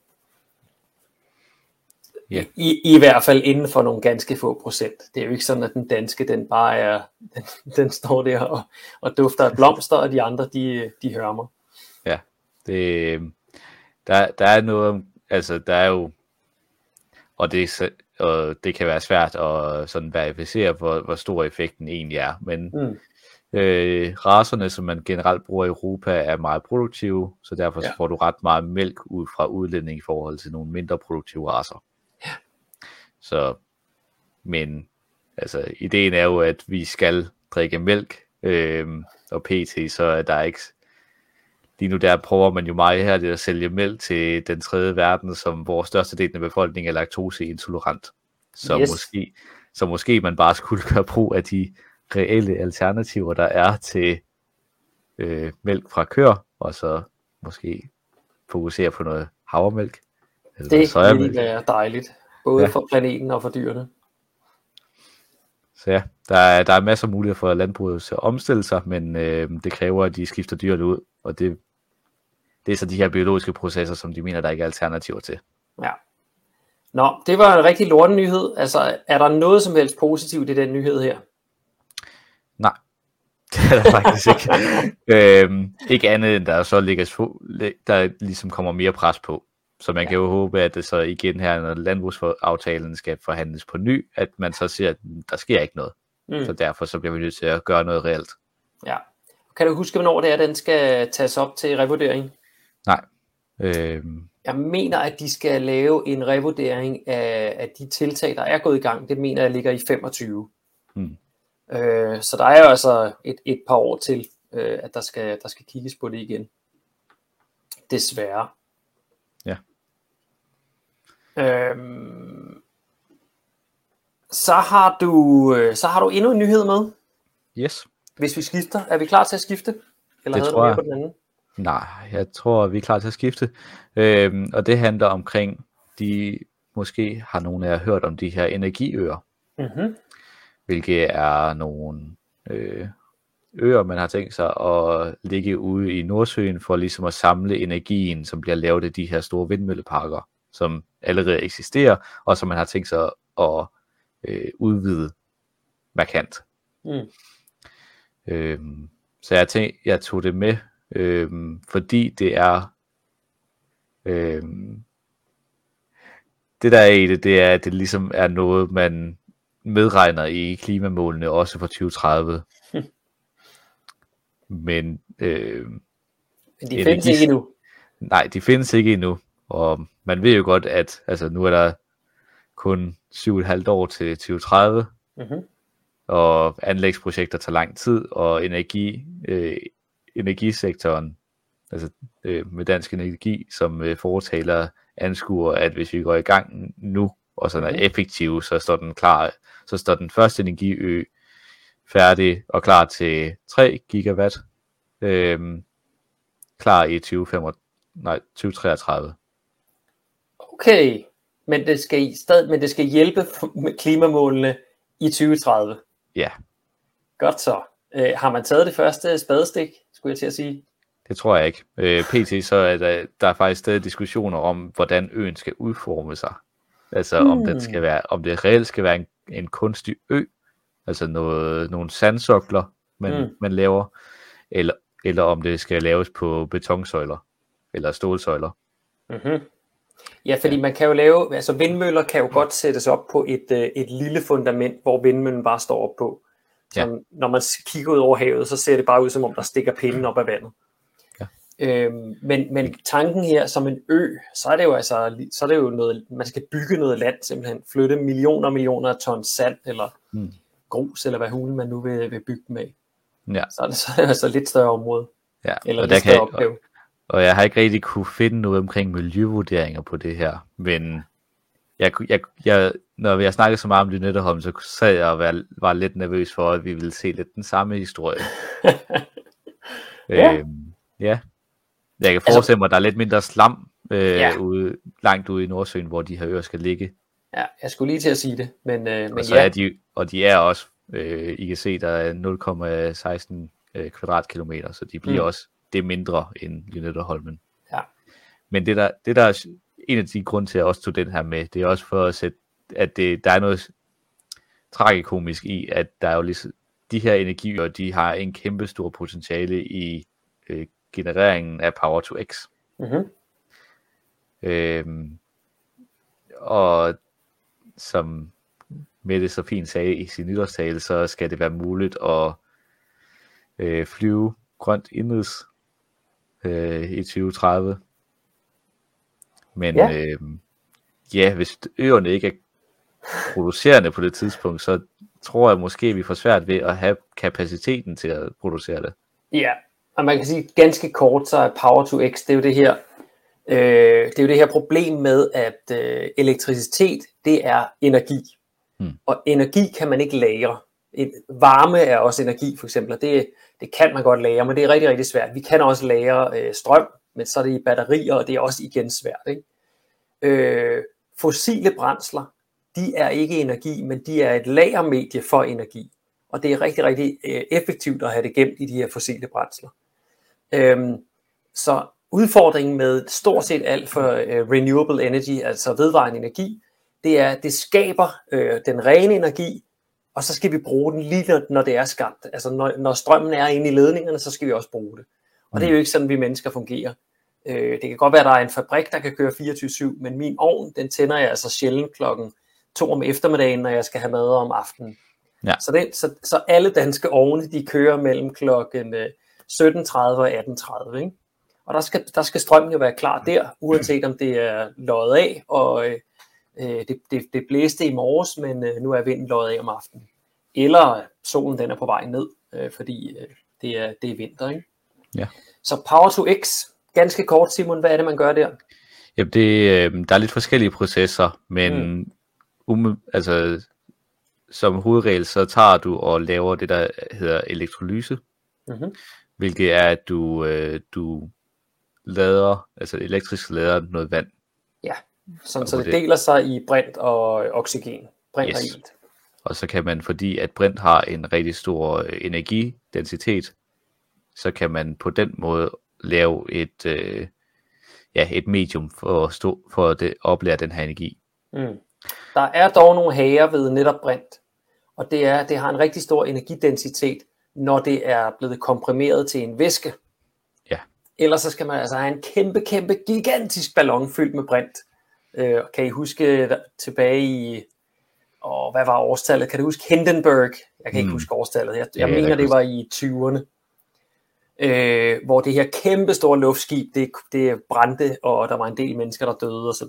Yeah. I, I hvert fald inden for nogle ganske få procent. Det er jo ikke sådan, at den danske, den bare er, den, *laughs* den står der og, og dufter af blomster, og de andre, de, de hører mig. Ja, det, der, der er noget, altså der er jo, og det, og det kan være svært at sådan verificere, hvor, hvor stor effekten egentlig er, men mm. øh, raserne, som man generelt bruger i Europa, er meget produktive, så derfor ja. så får du ret meget mælk ud fra udledning i forhold til nogle mindre produktive raser. Så, men altså, ideen er jo, at vi skal drikke mælk, øh, og pt. så er der ikke, lige nu der prøver man jo meget her det at sælge mælk til den tredje verden, som hvor største del af befolkningen er laktoseintolerant. Så yes. måske, så måske man bare skulle gøre brug af de reelle alternativer, der er til øh, mælk fra køer, og så måske fokusere på noget havremælk. Eller det ville være dejligt. Både ja. for planeten og for dyrene. Så ja, der er, der er masser af muligheder for landbruget til at omstille sig, men øh, det kræver, at de skifter dyrene ud, og det, det er så de her biologiske processer, som de mener, der ikke er alternativer til. Ja. Nå, det var en rigtig lorten nyhed. Altså, er der noget som helst positivt i den nyhed her? Nej, *laughs* det er der faktisk ikke. *laughs* øhm, ikke andet end der så ligger, der ligesom kommer mere pres på. Så man ja. kan jo håbe, at det så igen her, når landbrugsaftalen skal forhandles på ny, at man så ser, at der sker ikke noget. Mm. Så derfor så bliver vi nødt til at gøre noget reelt. Ja. Kan du huske, hvornår det er, den skal tages op til revurdering? Nej. Øhm. Jeg mener, at de skal lave en revurdering af, af de tiltag, der er gået i gang. Det mener jeg ligger i 25. Mm. Øh, så der er jo altså et, et par år til, øh, at der skal, der skal kigges på det igen. Desværre. Øhm, Så har du, øh, så har du endnu en nyhed med, Yes. hvis vi skifter. Er vi klar til at skifte? Eller Det havde du tror mere jeg. på den anden? Nej, jeg tror, vi er klar til at skifte. Øhm, og det handler omkring, de måske har nogle af jer hørt om de her energiøer, Mm-hmm. hvilket er nogle øh, øer, man har tænkt sig at ligge ude i Nordsøen for ligesom at samle energien, som bliver lavet af de her store vindmølleparker, som allerede eksisterer, og som man har tænkt sig at øh, udvide markant. Mm. Øhm, så jeg tænkte, jeg tog det med, øhm, fordi det er øhm, det der er i det, det er, at det ligesom er noget, man medregner i klimamålene også for 2030. *laughs* Men øh, Men de Energi- findes ikke endnu. nej, de findes ikke endnu. Og man ved jo godt, at altså, nu er der kun 7,5 år til 2030, Mm-hmm. og anlægsprojekter tager lang tid, og energi, øh, energisektoren, altså øh, med dansk energi, som øh, foretaler anskuer, at hvis vi går i gang nu, og sådan er Mhm. effektiv, så står den klar, så står den første energiø færdig og klar til 3 gigawatt, øh, klar i 2035, nej, 2033. Okay, men det skal i stadig, men det skal hjælpe med klimamålene i 2030. Ja, Godt så. Øh, har man taget det første spadestik, skulle jeg til at sige? det tror jeg ikke. Øh, PT så er der, der er faktisk stadig diskussioner om, hvordan øen skal udforme sig. Altså om Hmm. den skal være, om det reelt skal være en, en kunstig ø, altså noget, nogle sandsokler, man, mm. man laver, eller, eller om det skal laves på betonsøjler, eller stålsøjler. Mm-hmm. Ja, fordi man kan jo lave, altså vindmøller kan jo godt sættes op på et, øh, et lille fundament, hvor vindmøllen bare står op på. Så Ja. når man kigger ud over havet, så ser det bare ud som om, der stikker pinden op af vandet. Ja. Øhm, men, men tanken her som en ø, så er det jo altså, så er det jo noget, man skal bygge noget land simpelthen, flytte millioner og millioner af ton sand, eller Mm. grus, eller hvad hulen man nu vil, vil bygge af. Ja, Så er det, så er det altså lidt større område, ja. eller og, lidt der større kan, opgave. og jeg har ikke rigtig kunne finde noget omkring miljøvurderinger på det her, men jeg, jeg, jeg, når har snakket så meget om Lynetteholm, så sad jeg og var, var lidt nervøs for, at vi ville se lidt den samme historie. *laughs* Ja. Øhm, ja. Jeg kan forestille mig, at der er lidt mindre slam øh, Ja. ude, langt ude i Nordsøen, hvor de her øer skal ligge. Ja, jeg skulle lige til at sige det, men, øh, men Og, så ja. er de, og de er også, øh, I kan se, der er 0,16 øh, kvadratkilometer, så de bliver mm. også det er mindre end Lynetteholmen. Ja. Men det der, det der er en af de grunde til, at jeg også tog den her med, det er også for at sætte, at det, der er noget tragikomisk i, at der er jo ligesom, de her energiøer, de har en kæmpe stor potentiale i øh, genereringen af Power to X. Mm-hmm. Øhm, og som Mette så fint sagde i sin nytårstale, så skal det være muligt at øh, flyve grønt indrigs øh, i 2030. Men Ja. Øh, ja, hvis øerne ikke er producerende på det tidspunkt, så tror jeg måske, at vi får svært ved at have kapaciteten til at producere det. Ja, og man kan sige ganske kort, så er Power to X, det er jo det her, øh, det er jo det her problem med, at øh, elektricitet, det er energi. Hmm. Og energi kan man ikke lagre. Et, varme er også energi, for eksempel, og det, det kan man godt lære, men det er rigtig, rigtig svært. Vi kan også lagre øh, strøm, men så er det i batterier, og det er også igen svært. Ikke? Øh, fossile brændsler, de er ikke energi, men de er et lagermedie for energi. Og det er rigtig, rigtig øh, effektivt at have det gemt i de her fossile brændsler. Øhm, så udfordringen med stort set alt for øh, renewable energy, altså vedvarende energi, det er, at det skaber øh, den rene energi, og så skal vi bruge den lige når, når det er skabt. Altså når, når strømmen er inde i ledningerne, så skal vi også bruge det. Og det er jo ikke sådan, vi mennesker fungerer. Øh, det kan godt være, at der er en fabrik, der kan køre 24-7, men min ovn, den tænder jeg altså sjældent klokken to om eftermiddagen, når jeg skal have mad om aftenen. Ja. Så, det, så, så alle danske ovne, de kører mellem klokken øh, 17.30 og 18.30. Ikke? Og der skal, der skal strømmen jo være klar der, uanset om det er løjet af, og øh, det, det, det blæste i morges, men øh, nu er vinden løjet af om aftenen. Eller solen den er på vej ned, øh, fordi øh, det, er, det er vinter. Ikke? Ja. Så Power to X, ganske kort Simon, hvad er det man gør der? Jamen det, øh, der er lidt forskellige processer, men mm. um, altså, som hovedregel, så tager du og laver det, der hedder elektrolyse, Mm-hmm. hvilket er, at du, øh, du lader, altså elektrisk lader noget vand. Sådan, så det det- deler sig i brint og oxygen. Brint Yes. og ilt. Og så kan man, fordi at brint har en rigtig stor øh, energidensitet, så kan man på den måde lave et, øh, ja, et medium for at, stå, for at det, oplære den her energi. Mm. Der er dog nogle hager ved netop brint, og det er, at det har en rigtig stor energidensitet, når det er blevet komprimeret til en væske. Ja. Ellers så skal man altså have en kæmpe, kæmpe, gigantisk ballon fyldt med brint. Øh, kan I huske der- tilbage i, åh, hvad var årstallet? Kan du huske Hindenburg? Jeg kan ikke Mm. huske årstallet. Jeg, jeg Ja, jeg mener, kan det var i 20'erne. Øh, hvor det her kæmpe store luftskib, det, det brændte, og der var en del mennesker, der døde osv.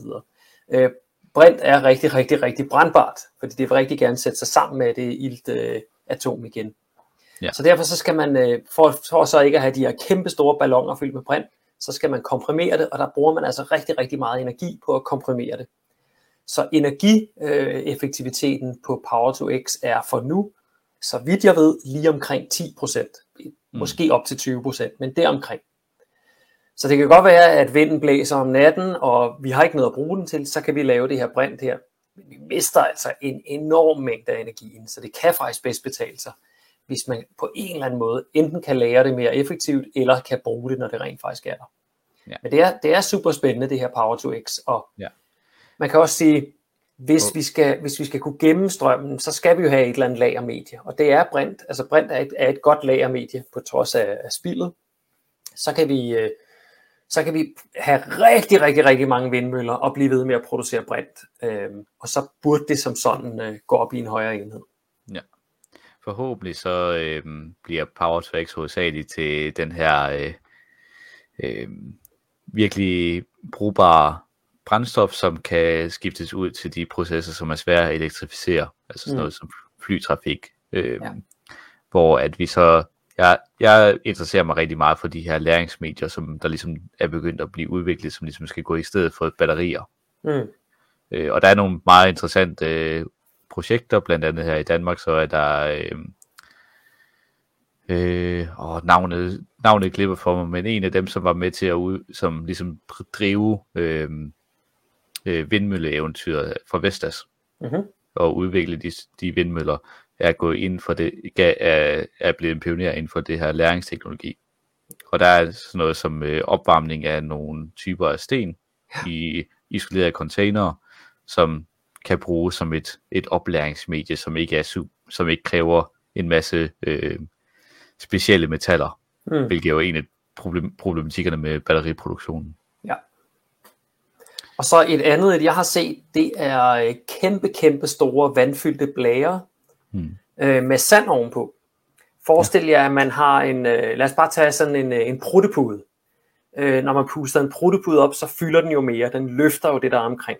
Øh, brint er rigtig, rigtig, rigtig brandbart, fordi det vil rigtig gerne sætte sig sammen med det ilt øh, atom igen. Ja. Så derfor så skal man, øh, for, for så ikke at have de her kæmpe store balloner fyldt med brint, så skal man komprimere det, og der bruger man altså rigtig, rigtig meget energi på at komprimere det. Så energieffektiviteten på Power to X er for nu, så vidt jeg ved, lige omkring 10%. Måske op til 20%, men deromkring. Så det kan godt være, at vinden blæser om natten, og vi har ikke noget at bruge den til, så kan vi lave det her brint her. Men vi mister altså en enorm mængde af energien, så det kan faktisk bedst betale sig, hvis man på en eller anden måde enten kan lære det mere effektivt, eller kan bruge det, når det rent faktisk er der. Ja. Men det er, det er super spændende, det her Power to X, og Ja. man kan også sige, hvis vi, skal, hvis vi skal kunne gemme strømmen, så skal vi jo have et eller andet lagermedie, og det er brint. Altså brint er et, er et godt lagermedie på trods af, af spildet. Så kan vi øh, så kan vi have rigtig, rigtig, rigtig mange vindmøller og blive ved med at producere brint. Øhm, og så burde det som sådan øh, gå op i en højere enhed. Forhåbentlig så øh, bliver Power X hovedsageligt til den her øh, øh, virkelig brugbare brændstof, som kan skiftes ud til de processer, som er svære at elektrificere, altså sådan Mm. noget som flytrafik, øh, ja. hvor at vi så, jeg, jeg interesserer mig rigtig meget for de her læringsmedier, som der ligesom er begyndt at blive udviklet, som ligesom skal gå i stedet for batterier. Mm. Øh, og der er nogle meget interessante øh, projekter, blandt andet her i Danmark, så er der, øh, øh, og navnet, navnet glipper for mig, men en af dem, som var med til at ud, som ligesom drive øh, øh, vindmølleeventyret for Vestas, Mm-hmm. og udvikle de, de vindmøller, er gået ind for det, er, er blevet en pioner inden for det her læringsteknologi. Og der er sådan noget som øh, opvarmning af nogle typer af sten ja. i isolerede containere, som kan bruges som et, et oplæringsmedie, som ikke er som ikke kræver en masse øh, specielle metaller, Mm. hvilket er jo en af problem, problematikkerne med batteriproduktionen. Og så et andet, et jeg har set, det er øh, kæmpe, kæmpe store vandfyldte blære Hmm. øh, med sand ovenpå. Forestil jer, at man har en, øh, lad os bare tage sådan en, øh, en pruttepude. Øh, når man puster en pruttepude op, så fylder den jo mere. Den løfter jo det, der er omkring.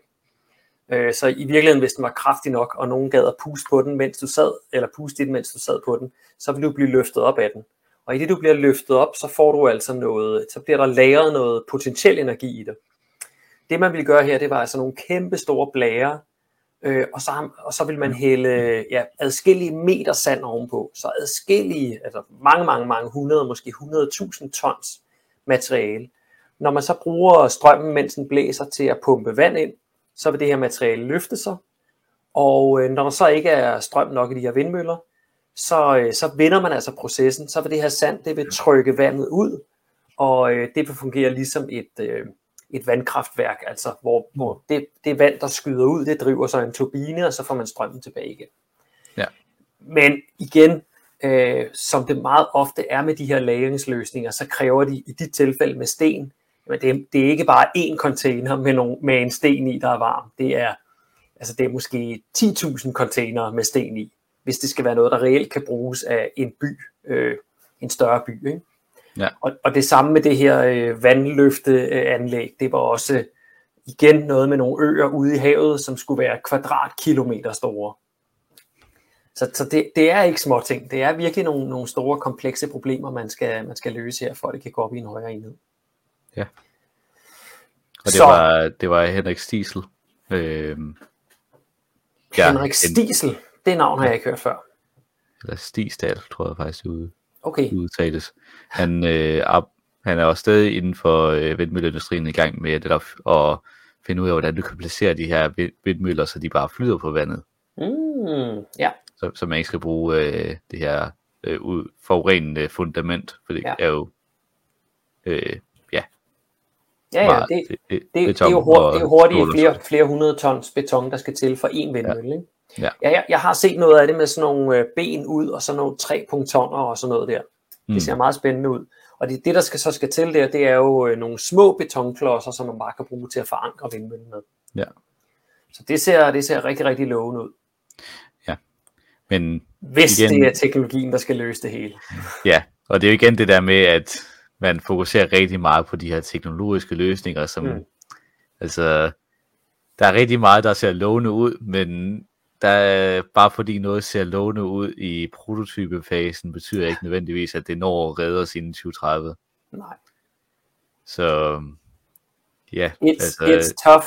Øh, så i virkeligheden, hvis den var kraftig nok, og nogen gad at puste på den, mens du sad, eller puste i den, mens du sad på den, så vil du blive løftet op af den. Og i det, du bliver løftet op, så får du altså noget, så bliver der lagret noget potentiel energi i det. Det, man ville gøre her, det var altså nogle kæmpe store blære, øh, og, så, og så vil man hælde ja, adskillige meter sand ovenpå. Så adskillige, altså mange, mange, mange hundrede, måske 100.000 tons materiale. Når man så bruger strømmen, mens den blæser til at pumpe vand ind, så vil det her materiale løfte sig. Og øh, når der så ikke er strøm nok i de her vindmøller, så, øh, så vender man altså processen. Så vil det her sand, det vil trykke vandet ud, og øh, det vil fungere ligesom et, øh, et vandkraftværk, altså hvor, hvor det, det vand, der skyder ud, det driver så en turbine, og så får man strømmen tilbage igen. Ja. Men igen, øh, som det meget ofte er med de her lagringsløsninger, så kræver de i dit tilfælde med sten, men det, er, det er ikke bare én container med, nogle, med en sten i, der er varm. Det er, altså det er måske 10.000 containere med sten i, hvis det skal være noget, der reelt kan bruges af en by, øh, en større by. Ikke? Ja. Og, og det samme med det her øh, vandløfteanlæg, det var også igen noget med nogle øer ude i havet, som skulle være kvadratkilometer store. Så, så det, det er ikke små ting. Det er virkelig nogle, nogle store, komplekse problemer, man skal, man skal løse her, for at det kan gå op i en højere enhed. Og det Så- var, det var Henrik Stiesel. Øh, Ja, Henrik en- Stiesel, det navn har jeg ikke hørt før. Eller Stigsdal, tror jeg faktisk, det ud, Okay, udtales. Han, øh, han er også stadig inden for øh, vindmølleindustrien i gang med det der, at finde ud af, hvordan du kan placere de her vind- vindmøller, så de bare flyder på vandet. mm, ja, Så, så man ikke skal bruge øh, det her øh, forurenende fundament, for det Ja. ja. er jo øh, ja, ja, ja det, det, det, det, det, er jo hurtigt, det er hurtigt flere, flere hundrede tons beton, der skal til for én vindmølle. Ikke? Ja. Ja, jeg, jeg har set noget af det med sådan nogle øh, ben ud, og sådan nogle tre punktoner og sådan noget der. Mm. Det ser meget spændende ud. Og det, det der skal, så skal til der, det er jo øh, nogle små betonklodser, som man bare kan bruge til at forankre vindmøllen med. Ja. Så det ser, det ser rigtig, rigtig lovende ud. Men Hvis Igen- det er teknologien, der skal løse det hele. Ja, og det er jo igen det der med, at man fokuserer rigtig meget på de her teknologiske løsninger, som, Mm. altså, der er rigtig meget, der ser lovende ud, men der er, bare fordi noget ser lovende ud i prototypefasen, betyder ikke nødvendigvis, at det når at redde os inden 2030. Nej. Så ja, It's, altså, it's tough.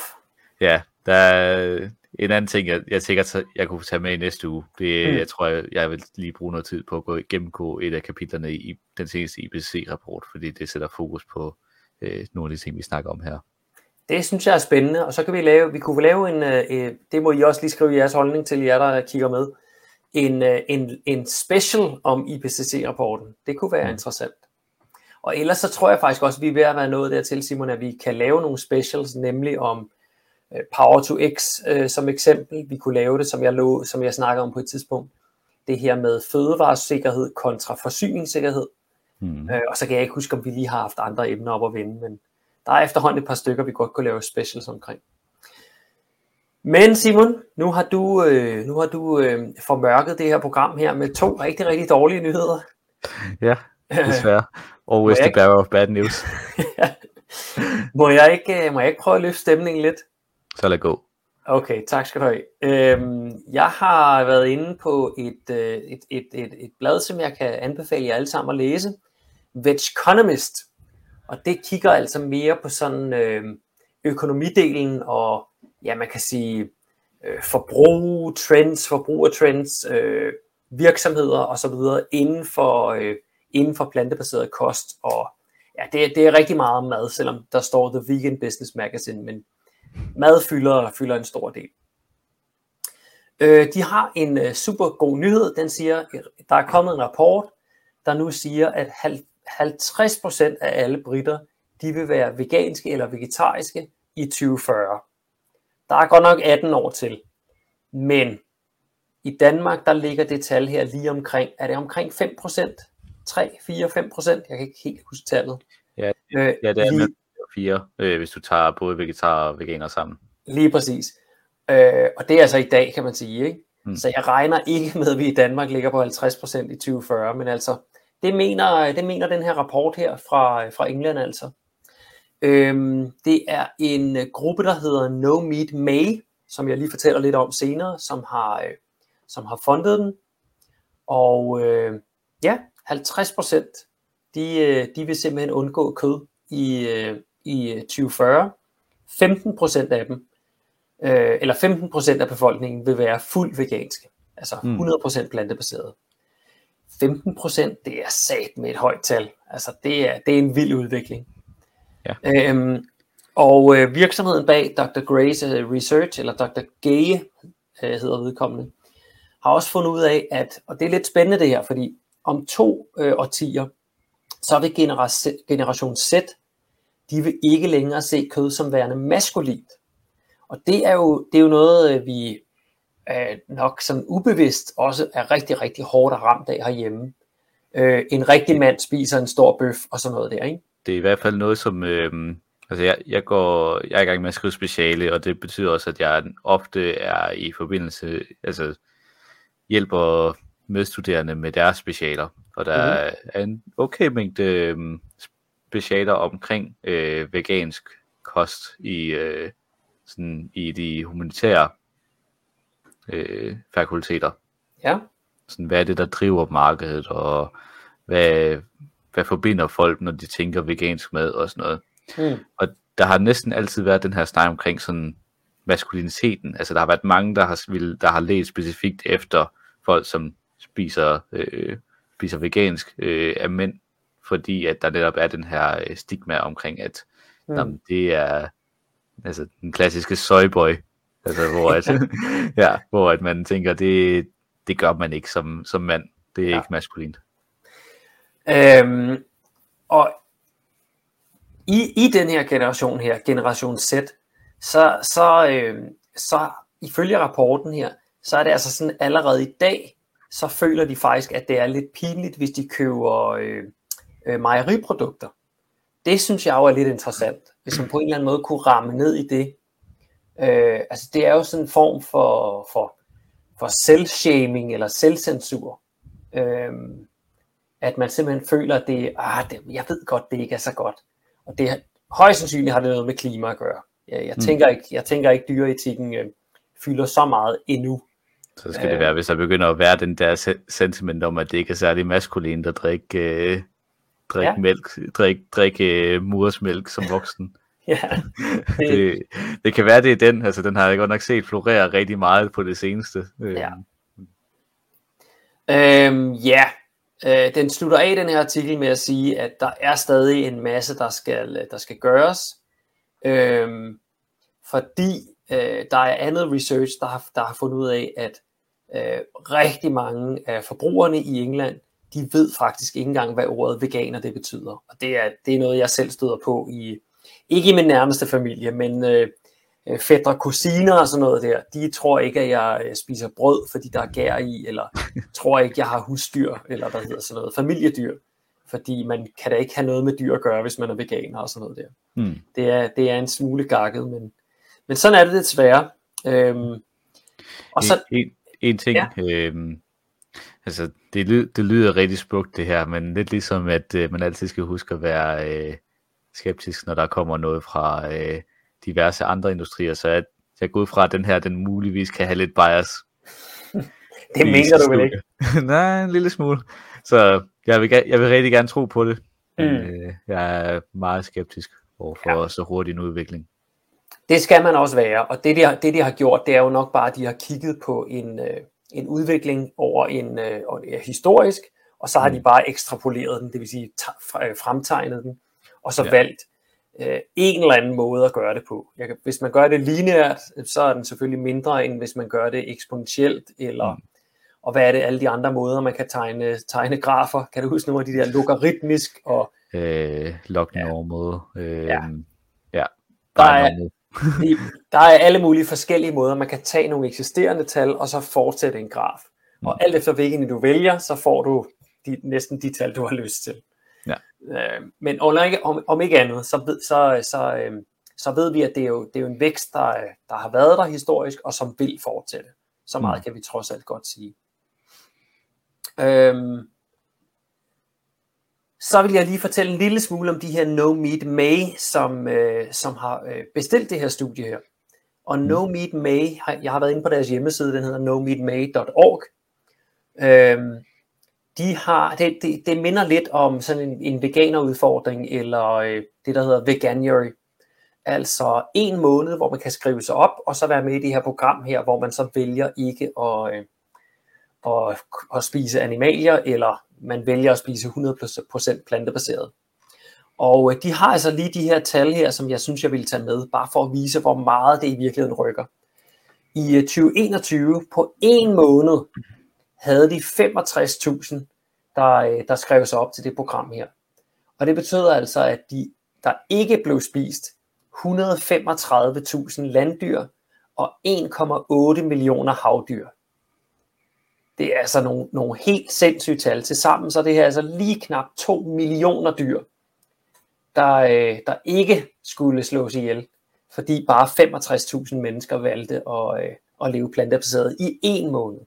ja, der er en anden ting, jeg, jeg tænker, jeg kunne tage med i næste uge. Det, Mm. Jeg tror, jeg, jeg vil lige bruge noget tid på at gå gennemgå et af kapitlerne i den seneste IPCC-rapport, fordi det sætter fokus på øh, nogle af de ting, vi snakker om her. Det synes jeg er spændende, og så kan vi lave, vi kunne lave en, øh, øh, det må I også lige skrive jeres holdning til, jer der kigger med, en, øh, en, en special om IPCC-rapporten. Det kunne være mm. Interessant. Og ellers så tror jeg faktisk også, at vi er ved at være nået dertil, Simon, at vi kan lave nogle specials, nemlig om Power to X øh, som eksempel. Vi kunne lave det, som jeg, lå, som jeg snakker om på et tidspunkt. Det her med fødevaresikkerhed kontra forsyningssikkerhed. Mm. Øh, og så kan jeg ikke huske, om vi lige har haft andre emner op at vende, men der er efterhånden et par stykker, vi godt kunne lave specials omkring. Men Simon, nu har du, øh, nu har du øh, formørket det her program her med to rigtig, rigtig dårlige nyheder. Ja, desværre. *laughs* Always the bearer of bad news. *laughs* må, jeg ikke, øh, må jeg ikke prøve at løfte stemningen lidt? Så lad gå. Okay, tak skal du have. Øhm, jeg har været inde på et, øh, et, et, et, et blad, som jeg kan anbefale jer alle sammen at læse. Vegconomist. Og det kigger altså mere på sådan øh, økonomidelen og, ja, man kan sige, øh, forbrug, trends, forbrugertrends, øh, virksomheder osv. inden for, øh, inden for plantebaseret kost. Og ja, det, det er rigtig meget mad, selvom der står The Vegan Business Magazine, men mad fylder, fylder en stor del. Øh, de har en øh, super god nyhed. Den siger, der er kommet en rapport, der nu siger, at hal- 50% af alle britter, de vil være veganske eller vegetariske i 2040. Der er godt nok 18 år til. Men i Danmark, der ligger det tal her lige omkring, er det omkring 5%? 3, 4, 5%? Jeg kan ikke helt huske tallet. Ja, Øh, Ja, det er lige, fire, øh, hvis du tager både vegetar og veganer sammen. Lige præcis. Øh, og det er altså i dag, kan man sige. Ikke? Mm. Så jeg regner ikke med, at vi i Danmark ligger på 50% i 2040, men altså, det mener, det mener den her rapport her fra, fra England altså. Øhm, det er en gruppe, der hedder No Meat May, som jeg lige fortæller lidt om senere, som har, øh, som har fundet den. Og øh, ja, 50% de, øh, de vil simpelthen undgå kød i, øh, i øh, 2040. 15% af dem, øh, eller 15% af befolkningen vil være fuldt veganske. Altså Mm. 100% plantebaseret. 15% det er sat med et højt tal. Altså det er, det er en vild udvikling. Ja. Øhm, og øh, virksomheden bag Dr. Gray's øh, Research, eller Dr. Gaye øh, hedder vedkommende, har også fundet ud af, at, og det er lidt spændende det her, fordi om to øh, årtier, så vil genera- generation Z, de vil ikke længere se kød som værende maskulint. Og det er jo, det er jo noget, øh, vi øh, nok sådan ubevidst også er rigtig, rigtig hårdt ramt af herhjemme. Øh, en rigtig mand spiser en stor bøf og sådan noget der, ikke? Det er i hvert fald noget, som... Øh, altså, jeg, jeg, går, jeg er i gang med at skrive speciale, og det betyder også, at jeg ofte er i forbindelse... Altså, hjælper medstuderende med deres specialer. Og der mm. er en okay mængde øh, specialer omkring øh, vegansk kost i, øh, sådan, i de humanitære øh, fakulteter. Ja, Sådan, hvad er det, der driver markedet, og hvad, hvad forbinder folk, når de tænker vegansk mad og sådan noget. mm. Og der har næsten altid været den her snak omkring sådan maskuliniteten. Altså der har været mange, der har, vil, der har let specifikt efter folk, som spiser, øh, spiser vegansk øh, af mænd, fordi at der netop er den her øh, stigma omkring, at mm. jamen, det er altså den klassiske soyboy, altså hvor at, *laughs* ja, hvor at man tænker, det, det gør man ikke som, som mand. Det er ja. ikke maskulint. Øhm, og i, i den her generation her, generation Z, så, så, øh, så ifølge rapporten her, så er det altså sådan allerede i dag, så føler de faktisk, at det er lidt pinligt, hvis de køber øh, øh, mejeriprodukter. Det synes jeg jo er lidt interessant, hvis man på en eller anden måde kunne ramme ned i det. Øh, altså det er jo sådan en form for, for, for selvshaming eller selvcensur. Øh, at man simpelthen føler, at det, ah, det, jeg ved godt, det ikke er så godt. Og det højst sandsynligt har det noget med klima at gøre. Jeg, jeg, mm. tænker, ikke, jeg tænker ikke, dyreetikken øh, fylder så meget endnu. Så skal det være, hvis der begynder at være den der sentiment om, at det ikke er særlig maskulin at drikke, øh, drikke ja. mælk, drikke, drikke øh, mursmælk som voksen. *laughs* ja. Det... *laughs* det, det kan være, det er den. Altså, den har jeg godt nok set florere rigtig meget på det seneste. Ja. Øhm, ja, Øh, den slutter af den her artikel med at sige, at der er stadig en masse, der skal, der skal gøres, øh, fordi øh, der er andet research, der har, der har fundet ud af, at øh, rigtig mange af forbrugerne i England, de ved faktisk ikke engang, hvad ordet veganer det betyder. Og det er, det er noget, jeg selv støder på i, ikke i min nærmeste familie, men øh, øh, fædre kusiner og sådan noget der, de tror ikke, at jeg øh, spiser brød, fordi der er gær i, eller *laughs* tror ikke, jeg har husdyr, eller hvad hedder sådan noget, familiedyr. Fordi man kan da ikke have noget med dyr at gøre, hvis man er veganer og sådan noget der. Mm. Det, er, det er en smule gakket, men, men sådan er det desværre. Øhm, og så, en, en, en ting, ja. øhm, altså det, lyder, det lyder rigtig smukt det her, men lidt ligesom, at øh, man altid skal huske at være øh, skeptisk, når der kommer noget fra... Øh, diverse andre industrier, så jeg, jeg går ud fra, at den her, den muligvis kan have lidt bias. *laughs* det mener du vel ikke? *laughs* Nej, en lille smule. Så jeg vil, jeg vil rigtig gerne tro på det. Mm. Øh, jeg er meget skeptisk overfor ja. så hurtig en udvikling. Det skal man også være, og det de, har, det de har gjort, det er jo nok bare, at de har kigget på en, øh, en udvikling over en øh, historisk, og så har mm. de bare ekstrapoleret den, det vil sige fremtegnet den, og så ja. valgt øh, en eller anden måde at gøre det på. Jeg kan, hvis man gør det lineært, så er den selvfølgelig mindre, end hvis man gør det eksponentielt, eller mm. og hvad er det, alle de andre måder, man kan tegne, tegne grafer. Kan du huske nogle af de der logaritmisk og... Øh, log normal. Ja. Øh, ja. ja. Der er, der er alle mulige forskellige måder, man kan tage nogle eksisterende tal, og så fortsætte en graf. Mm. Og alt efter hvilken du vælger, så får du de, næsten de tal, du har lyst til. Ja. Øh, men om, om ikke andet, så, ved, så, så, øh, så ved vi, at det er, jo, det er jo en vækst, der, der har været der historisk, og som vil fortsætte. Så meget mm. kan vi trods alt godt sige. Øhm, så vil jeg lige fortælle en lille smule om de her No Meat May, som, øh, som har øh, bestilt det her studie her. Og mm. No Meat May, jeg har været inde på deres hjemmeside, den hedder nomeatmay.org. Øhm, de har, det, det, det minder lidt om sådan en, en veganerudfordring, eller øh, det, der hedder Veganuary. Altså en måned, hvor man kan skrive sig op, og så være med i det her program her, hvor man så vælger ikke at, øh, at, at spise animalier, eller man vælger at spise 100% plantebaseret. Og øh, de har altså lige de her tal her, som jeg synes, jeg vil tage med, bare for at vise, hvor meget det i virkeligheden rykker. I øh, 2021, på en måned, havde de 65.000, der, øh, der skrev sig op til det program her. Og det betyder altså, at de, der ikke blev spist 135.000 landdyr og 1,8 millioner havdyr. Det er altså nogle, nogle helt sindssyge tal. Til sammen så er det her altså lige knap 2 millioner dyr, der, øh, der ikke skulle slås ihjel, fordi bare 65.000 mennesker valgte at, øh, at leve plantebaseret i en måned.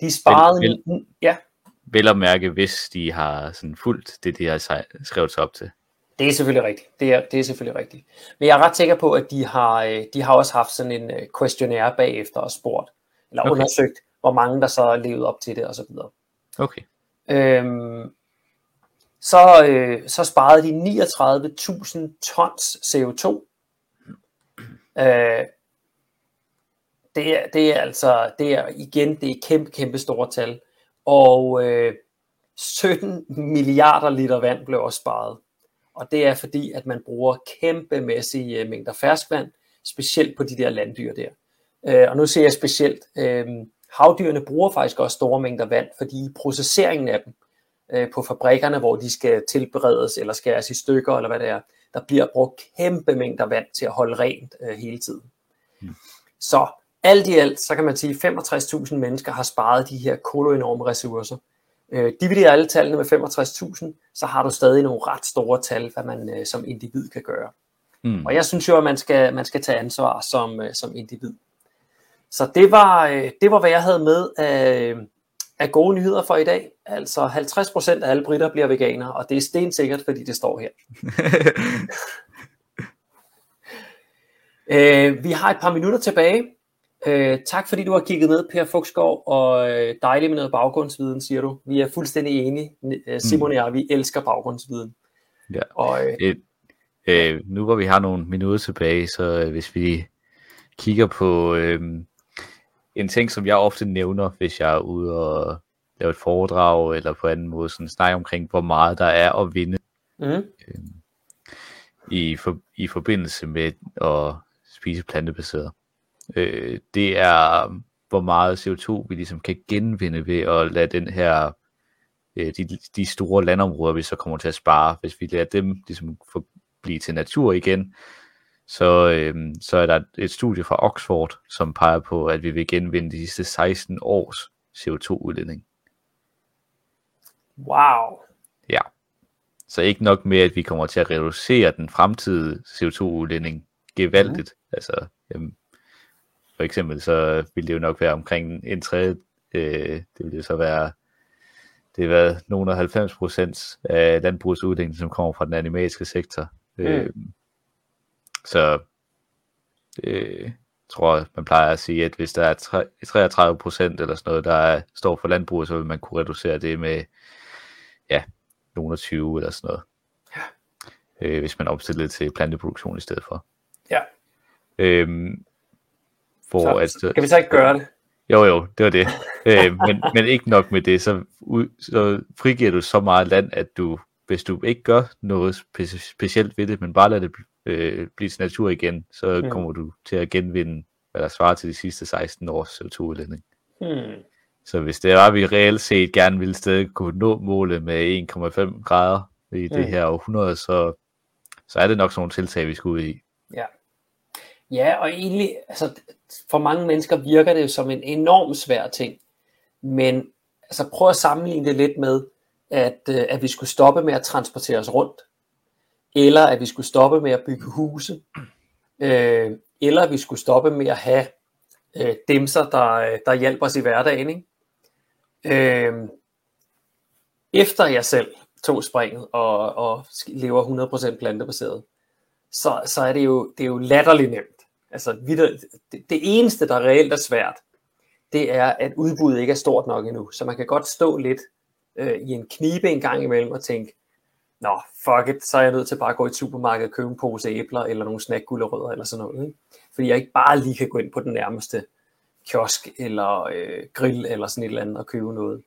De sparede... Vel, vel, ja. vel at mærke, hvis de har sådan fuldt det, de har skrevet sig op til. Det er selvfølgelig rigtigt. Det er, det er selvfølgelig rigtigt. Men jeg er ret sikker på, at de har, øh, de har også haft sådan en øh, questionnaire bagefter og spurgt, eller okay. undersøgt, hvor mange der så levet op til det og så videre. Okay. Øhm, så, øh, så sparede de 39.000 tons CO2. Øh, det er, det er altså, det er igen, det er kæmpe, kæmpe store tal. Og øh, 17 milliarder liter vand blev også sparet. Og det er fordi, at man bruger kæmpemæssige øh, mængder ferskvand, specielt på de der landdyr der. Øh, og nu ser jeg specielt, øh, havdyrene bruger faktisk også store mængder vand, fordi processeringen af dem øh, på fabrikkerne, hvor de skal tilberedes eller skæres i stykker, eller hvad det er, der bliver brugt kæmpe mængder vand til at holde rent øh, hele tiden. Mm. Så alt i alt, så kan man sige, at 65.000 mennesker har sparet de her koloenorme ressourcer. Øh, dividerer alle tallene med 65.000, så har du stadig nogle ret store tal, hvad man øh, som individ kan gøre. Mm. Og jeg synes jo, at man skal, man skal tage ansvar som, øh, som individ. Så det var, øh, det var, hvad jeg havde med af, af gode nyheder for i dag. Altså 50% af alle britter bliver veganere, og det er stensikkert, fordi det står her. *laughs* øh, vi har et par minutter tilbage. Øh, tak fordi du har kigget med, Per Fugsgaard, og øh, dejligt med noget baggrundsviden, siger du. Vi er fuldstændig enige, øh, Simon og jeg, vi elsker baggrundsviden. Ja. Og, øh, øh, øh, nu hvor vi har nogle minutter tilbage, så øh, hvis vi kigger på øh, en ting, som jeg ofte nævner, hvis jeg er ude og lave et foredrag, eller på anden måde sådan snakke omkring, hvor meget der er at vinde mm. øh, i, for, i forbindelse med at spise plantebaseret. Øh, det er, hvor meget CO2 vi ligesom kan genvinde ved at lade den her, øh, de, de store landområder, vi så kommer til at spare, hvis vi lader dem ligesom få, blive til natur igen, så, øh, så er der et studie fra Oxford, som peger på, at vi vil genvinde de sidste 16 års CO2-udledning. Wow. Ja. Så ikke nok med, at vi kommer til at reducere den fremtidige CO2-udledning gevaldigt. Mm. Altså, jamen, for eksempel så vil det jo nok være omkring en tredje, øh, det vil jo så være, det har været nogle af 90 procent af landbrugets udvikling, som kommer fra den animalske sektor. Mm. Øh, så øh, tror man plejer at sige, at hvis der er 33 procent eller sådan noget, der er, står for landbruget, så vil man kunne reducere det med, ja, nogle af 20 eller sådan noget. Ja. Øh, hvis man opstiller det til planteproduktion i stedet for. Ja. Øhm, hvor så, at, så, kan vi så ikke gøre det? Jo, jo, det var det. øh, men, men ikke nok med det, så, så frigiver du så meget land, at du, hvis du ikke gør noget spe- specielt ved det, men bare lader det øh, blive til natur igen, så mm. kommer du til at genvinde, hvad der svarer til de sidste 16 års CO2-udledning. Mm. Så hvis det var, vi reelt set gerne ville stadig kunne nå målet med 1,5 grader i det mm. her århundrede, så, så er det nok sådan nogle tiltag, vi skal ud i. Ja. Ja, og egentlig, altså, for mange mennesker virker det som en enorm svær ting. Men altså, prøv at sammenligne det lidt med, at, øh, at vi skulle stoppe med at transportere os rundt, eller at vi skulle stoppe med at bygge huse, øh, eller at vi skulle stoppe med at have øh, demser, der, øh, der hjælper os i hverdagen. Ikke? Øh, efter jeg selv tog springet og, og lever 100% plantebaseret, så, så er det jo, det er jo latterligt nemt. Altså, det, det eneste, der reelt er svært, det er, at udbuddet ikke er stort nok endnu. Så man kan godt stå lidt øh, i en knibe en gang imellem og tænke, nå, fuck it, så er jeg nødt til bare at gå i supermarkedet og købe en pose æbler eller nogle snackgullerødder eller sådan noget. Ikke? Fordi jeg ikke bare lige kan gå ind på den nærmeste kiosk eller øh, grill eller sådan et eller andet og købe noget.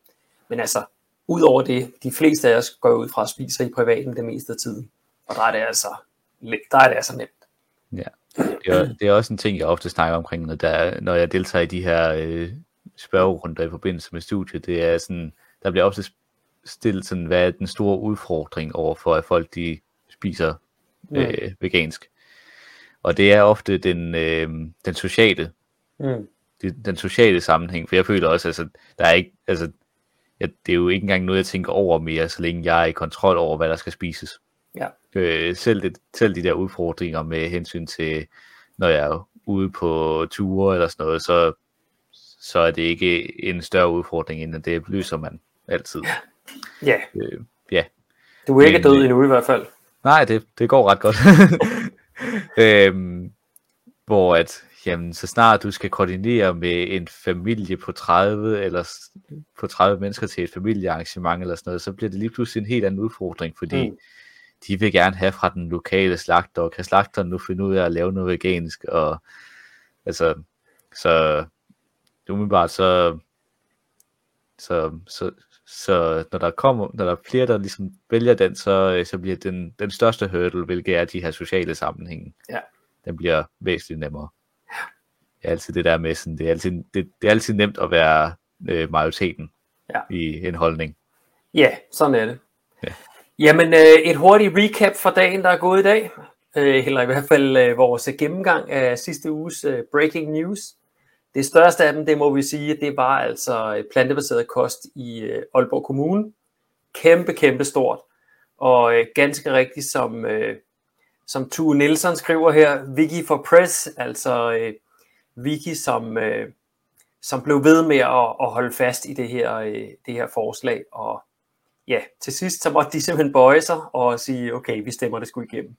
Men altså, udover det, de fleste af os går ud fra at spise i privaten det meste af tiden. Og der er det altså, der er det altså nemt. Ja. Det er, det er også en ting, jeg ofte snakker omkring, når, der, når jeg deltager i de her øh, spørgerunder i forbindelse med studiet. Det er sådan, der bliver ofte stillet sådan, hvad er den store udfordring over for, at folk de spiser øh, mm. vegansk. Og det er ofte den, øh, den sociale, mm. det, den sociale sammenhæng, for jeg føler også, altså, der er ikke, altså, ja, det er jo ikke engang noget, jeg tænker over mere, så længe jeg er i kontrol over, hvad der skal spises. Ja. Øh, selv, det, selv de der udfordringer med hensyn til, når jeg er ude på ture eller sådan noget, så, så er det ikke en større udfordring, end at det løser man altid. Ja. Øh, ja. Du er ikke Men, død øh, endnu i hvert fald. Nej, det, det går ret godt. *laughs* øhm, hvor at, jamen, så snart du skal koordinere med en familie på 30, eller på 30 mennesker til et familiearrangement eller sådan noget, så bliver det lige pludselig en helt anden udfordring, fordi mm de vil gerne have fra den lokale slagter, og kan slagteren nu finde ud af at lave noget vegansk, og altså, Så umiddelbart så, så, så, så når der kommer, når der er flere, der ligesom vælger den, så, så bliver den, den største hurdle, hvilket er de her sociale sammenhænge, Ja. den bliver væsentligt nemmere. Det er altid det der med sådan, det er altid, det, det er altid nemt at være øh, majoriteten Ja. i en holdning. Ja, sådan er det. Ja. Jamen, øh, et hurtigt recap for dagen, der er gået i dag. Øh, eller i hvert fald øh, vores gennemgang af sidste uges øh, breaking news. Det største af dem, det må vi sige, det var altså et plantebaseret kost i øh, Aalborg Kommune. Kæmpe, kæmpe stort. Og øh, ganske rigtigt, som, øh, som Tue Nielsen skriver her, Wiki for Press, altså øh, Wiki, som, øh, som blev ved med at, at holde fast i det her, øh, det her forslag. Og ja, til sidst så måtte de simpelthen bøje sig og sige, okay, vi stemmer det sgu igennem.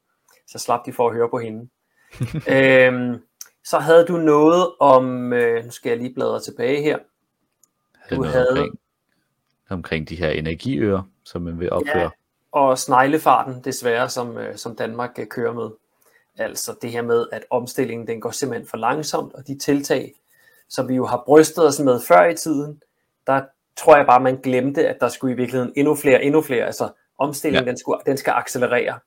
Så slap de for at høre på hende. *laughs* øhm, så havde du noget om, øh, nu skal jeg lige bladre tilbage her. Havde Du havde- omkring, omkring de her energiøer, som man vil opføre. Ja, og sneglefarten desværre, som, øh, som Danmark øh, kører med. Altså det her med, at omstillingen den går simpelthen for langsomt, og de tiltag, som vi jo har brystet os med før i tiden, der tror jeg bare, man glemte, at der skulle i virkeligheden endnu flere, endnu flere. Altså omstillingen, ja. den, skulle, den skal accelerere.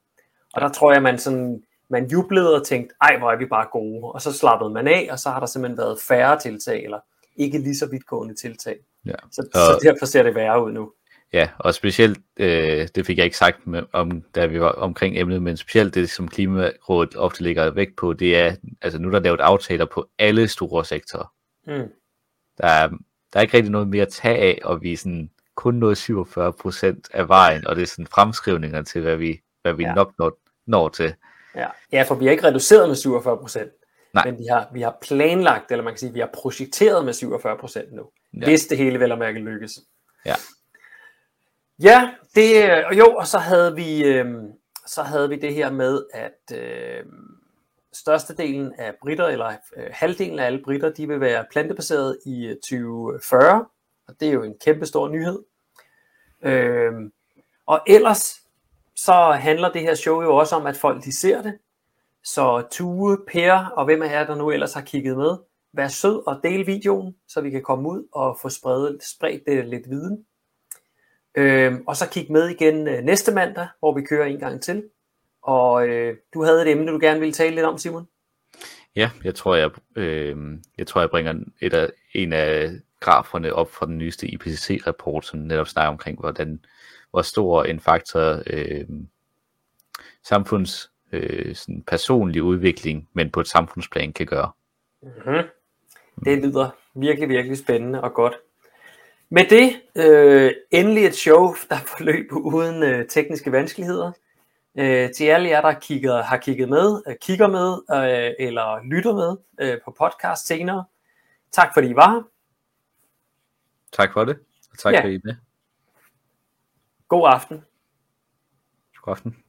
Og der tror jeg, man sådan, man jublede og tænkte, ej, hvor er vi bare gode. Og så slappede man af, og så har der simpelthen været færre tiltag, eller ikke lige så vidtgående tiltag. Ja. Så, Og- så derfor ser det værre ud nu. Ja, og specielt, øh, det fik jeg ikke sagt med, om, da vi var omkring emnet, men specielt det, som Klimarådet ofte lægger vægt på, det er, altså nu er der lavet aftaler på alle store sektorer. Mm. Der er, der er ikke rigtig noget mere at tage af, og vi er sådan kun nået 47 procent af vejen, og det er sådan fremskrivninger til, hvad vi, hvad vi Ja. nok når, når til. Ja. ja, for vi har ikke reduceret med 47 procent, men vi har, vi har planlagt, eller man kan sige, vi har projekteret med 47 procent nu, ja. Hvis det hele vel og mærke lykkes. Ja. Ja, det, og jo, og så havde vi, øh, så havde vi det her med, at øh, størstedelen af britter, eller øh, halvdelen af alle britter, de vil være plantebaseret i øh, 2040, og det er jo en kæmpe stor nyhed. Øh, og ellers så handler det her show jo også om, at folk de ser det. Så Tue, Per og hvem af jer, der nu ellers har kigget med, vær sød og del videoen, så vi kan komme ud og få spredt, spredt det lidt viden. Øhm, og så kig med igen øh, næste mandag, hvor vi kører en gang til. Og øh, du havde et emne, du gerne ville tale lidt om, Simon. Ja, jeg tror, jeg, øh, jeg tror, jeg bringer et af, en af graferne op fra den nyeste IPCC-rapport, som netop snakker omkring, hvordan, hvor stor en faktor øh, samfunds øh, sådan personlig udvikling, men på et samfundsplan kan gøre. Mm-hmm. Det lyder virkelig, virkelig spændende og godt. Med det, øh, endelig et show, der forløb uden øh, tekniske vanskeligheder. Øh, til alle jer, der kigger, har kigget med, øh, kigger med øh, eller lytter med øh, på podcast senere. Tak fordi I var her. Tak for det, og tak Ja. for I med. God aften. God aften.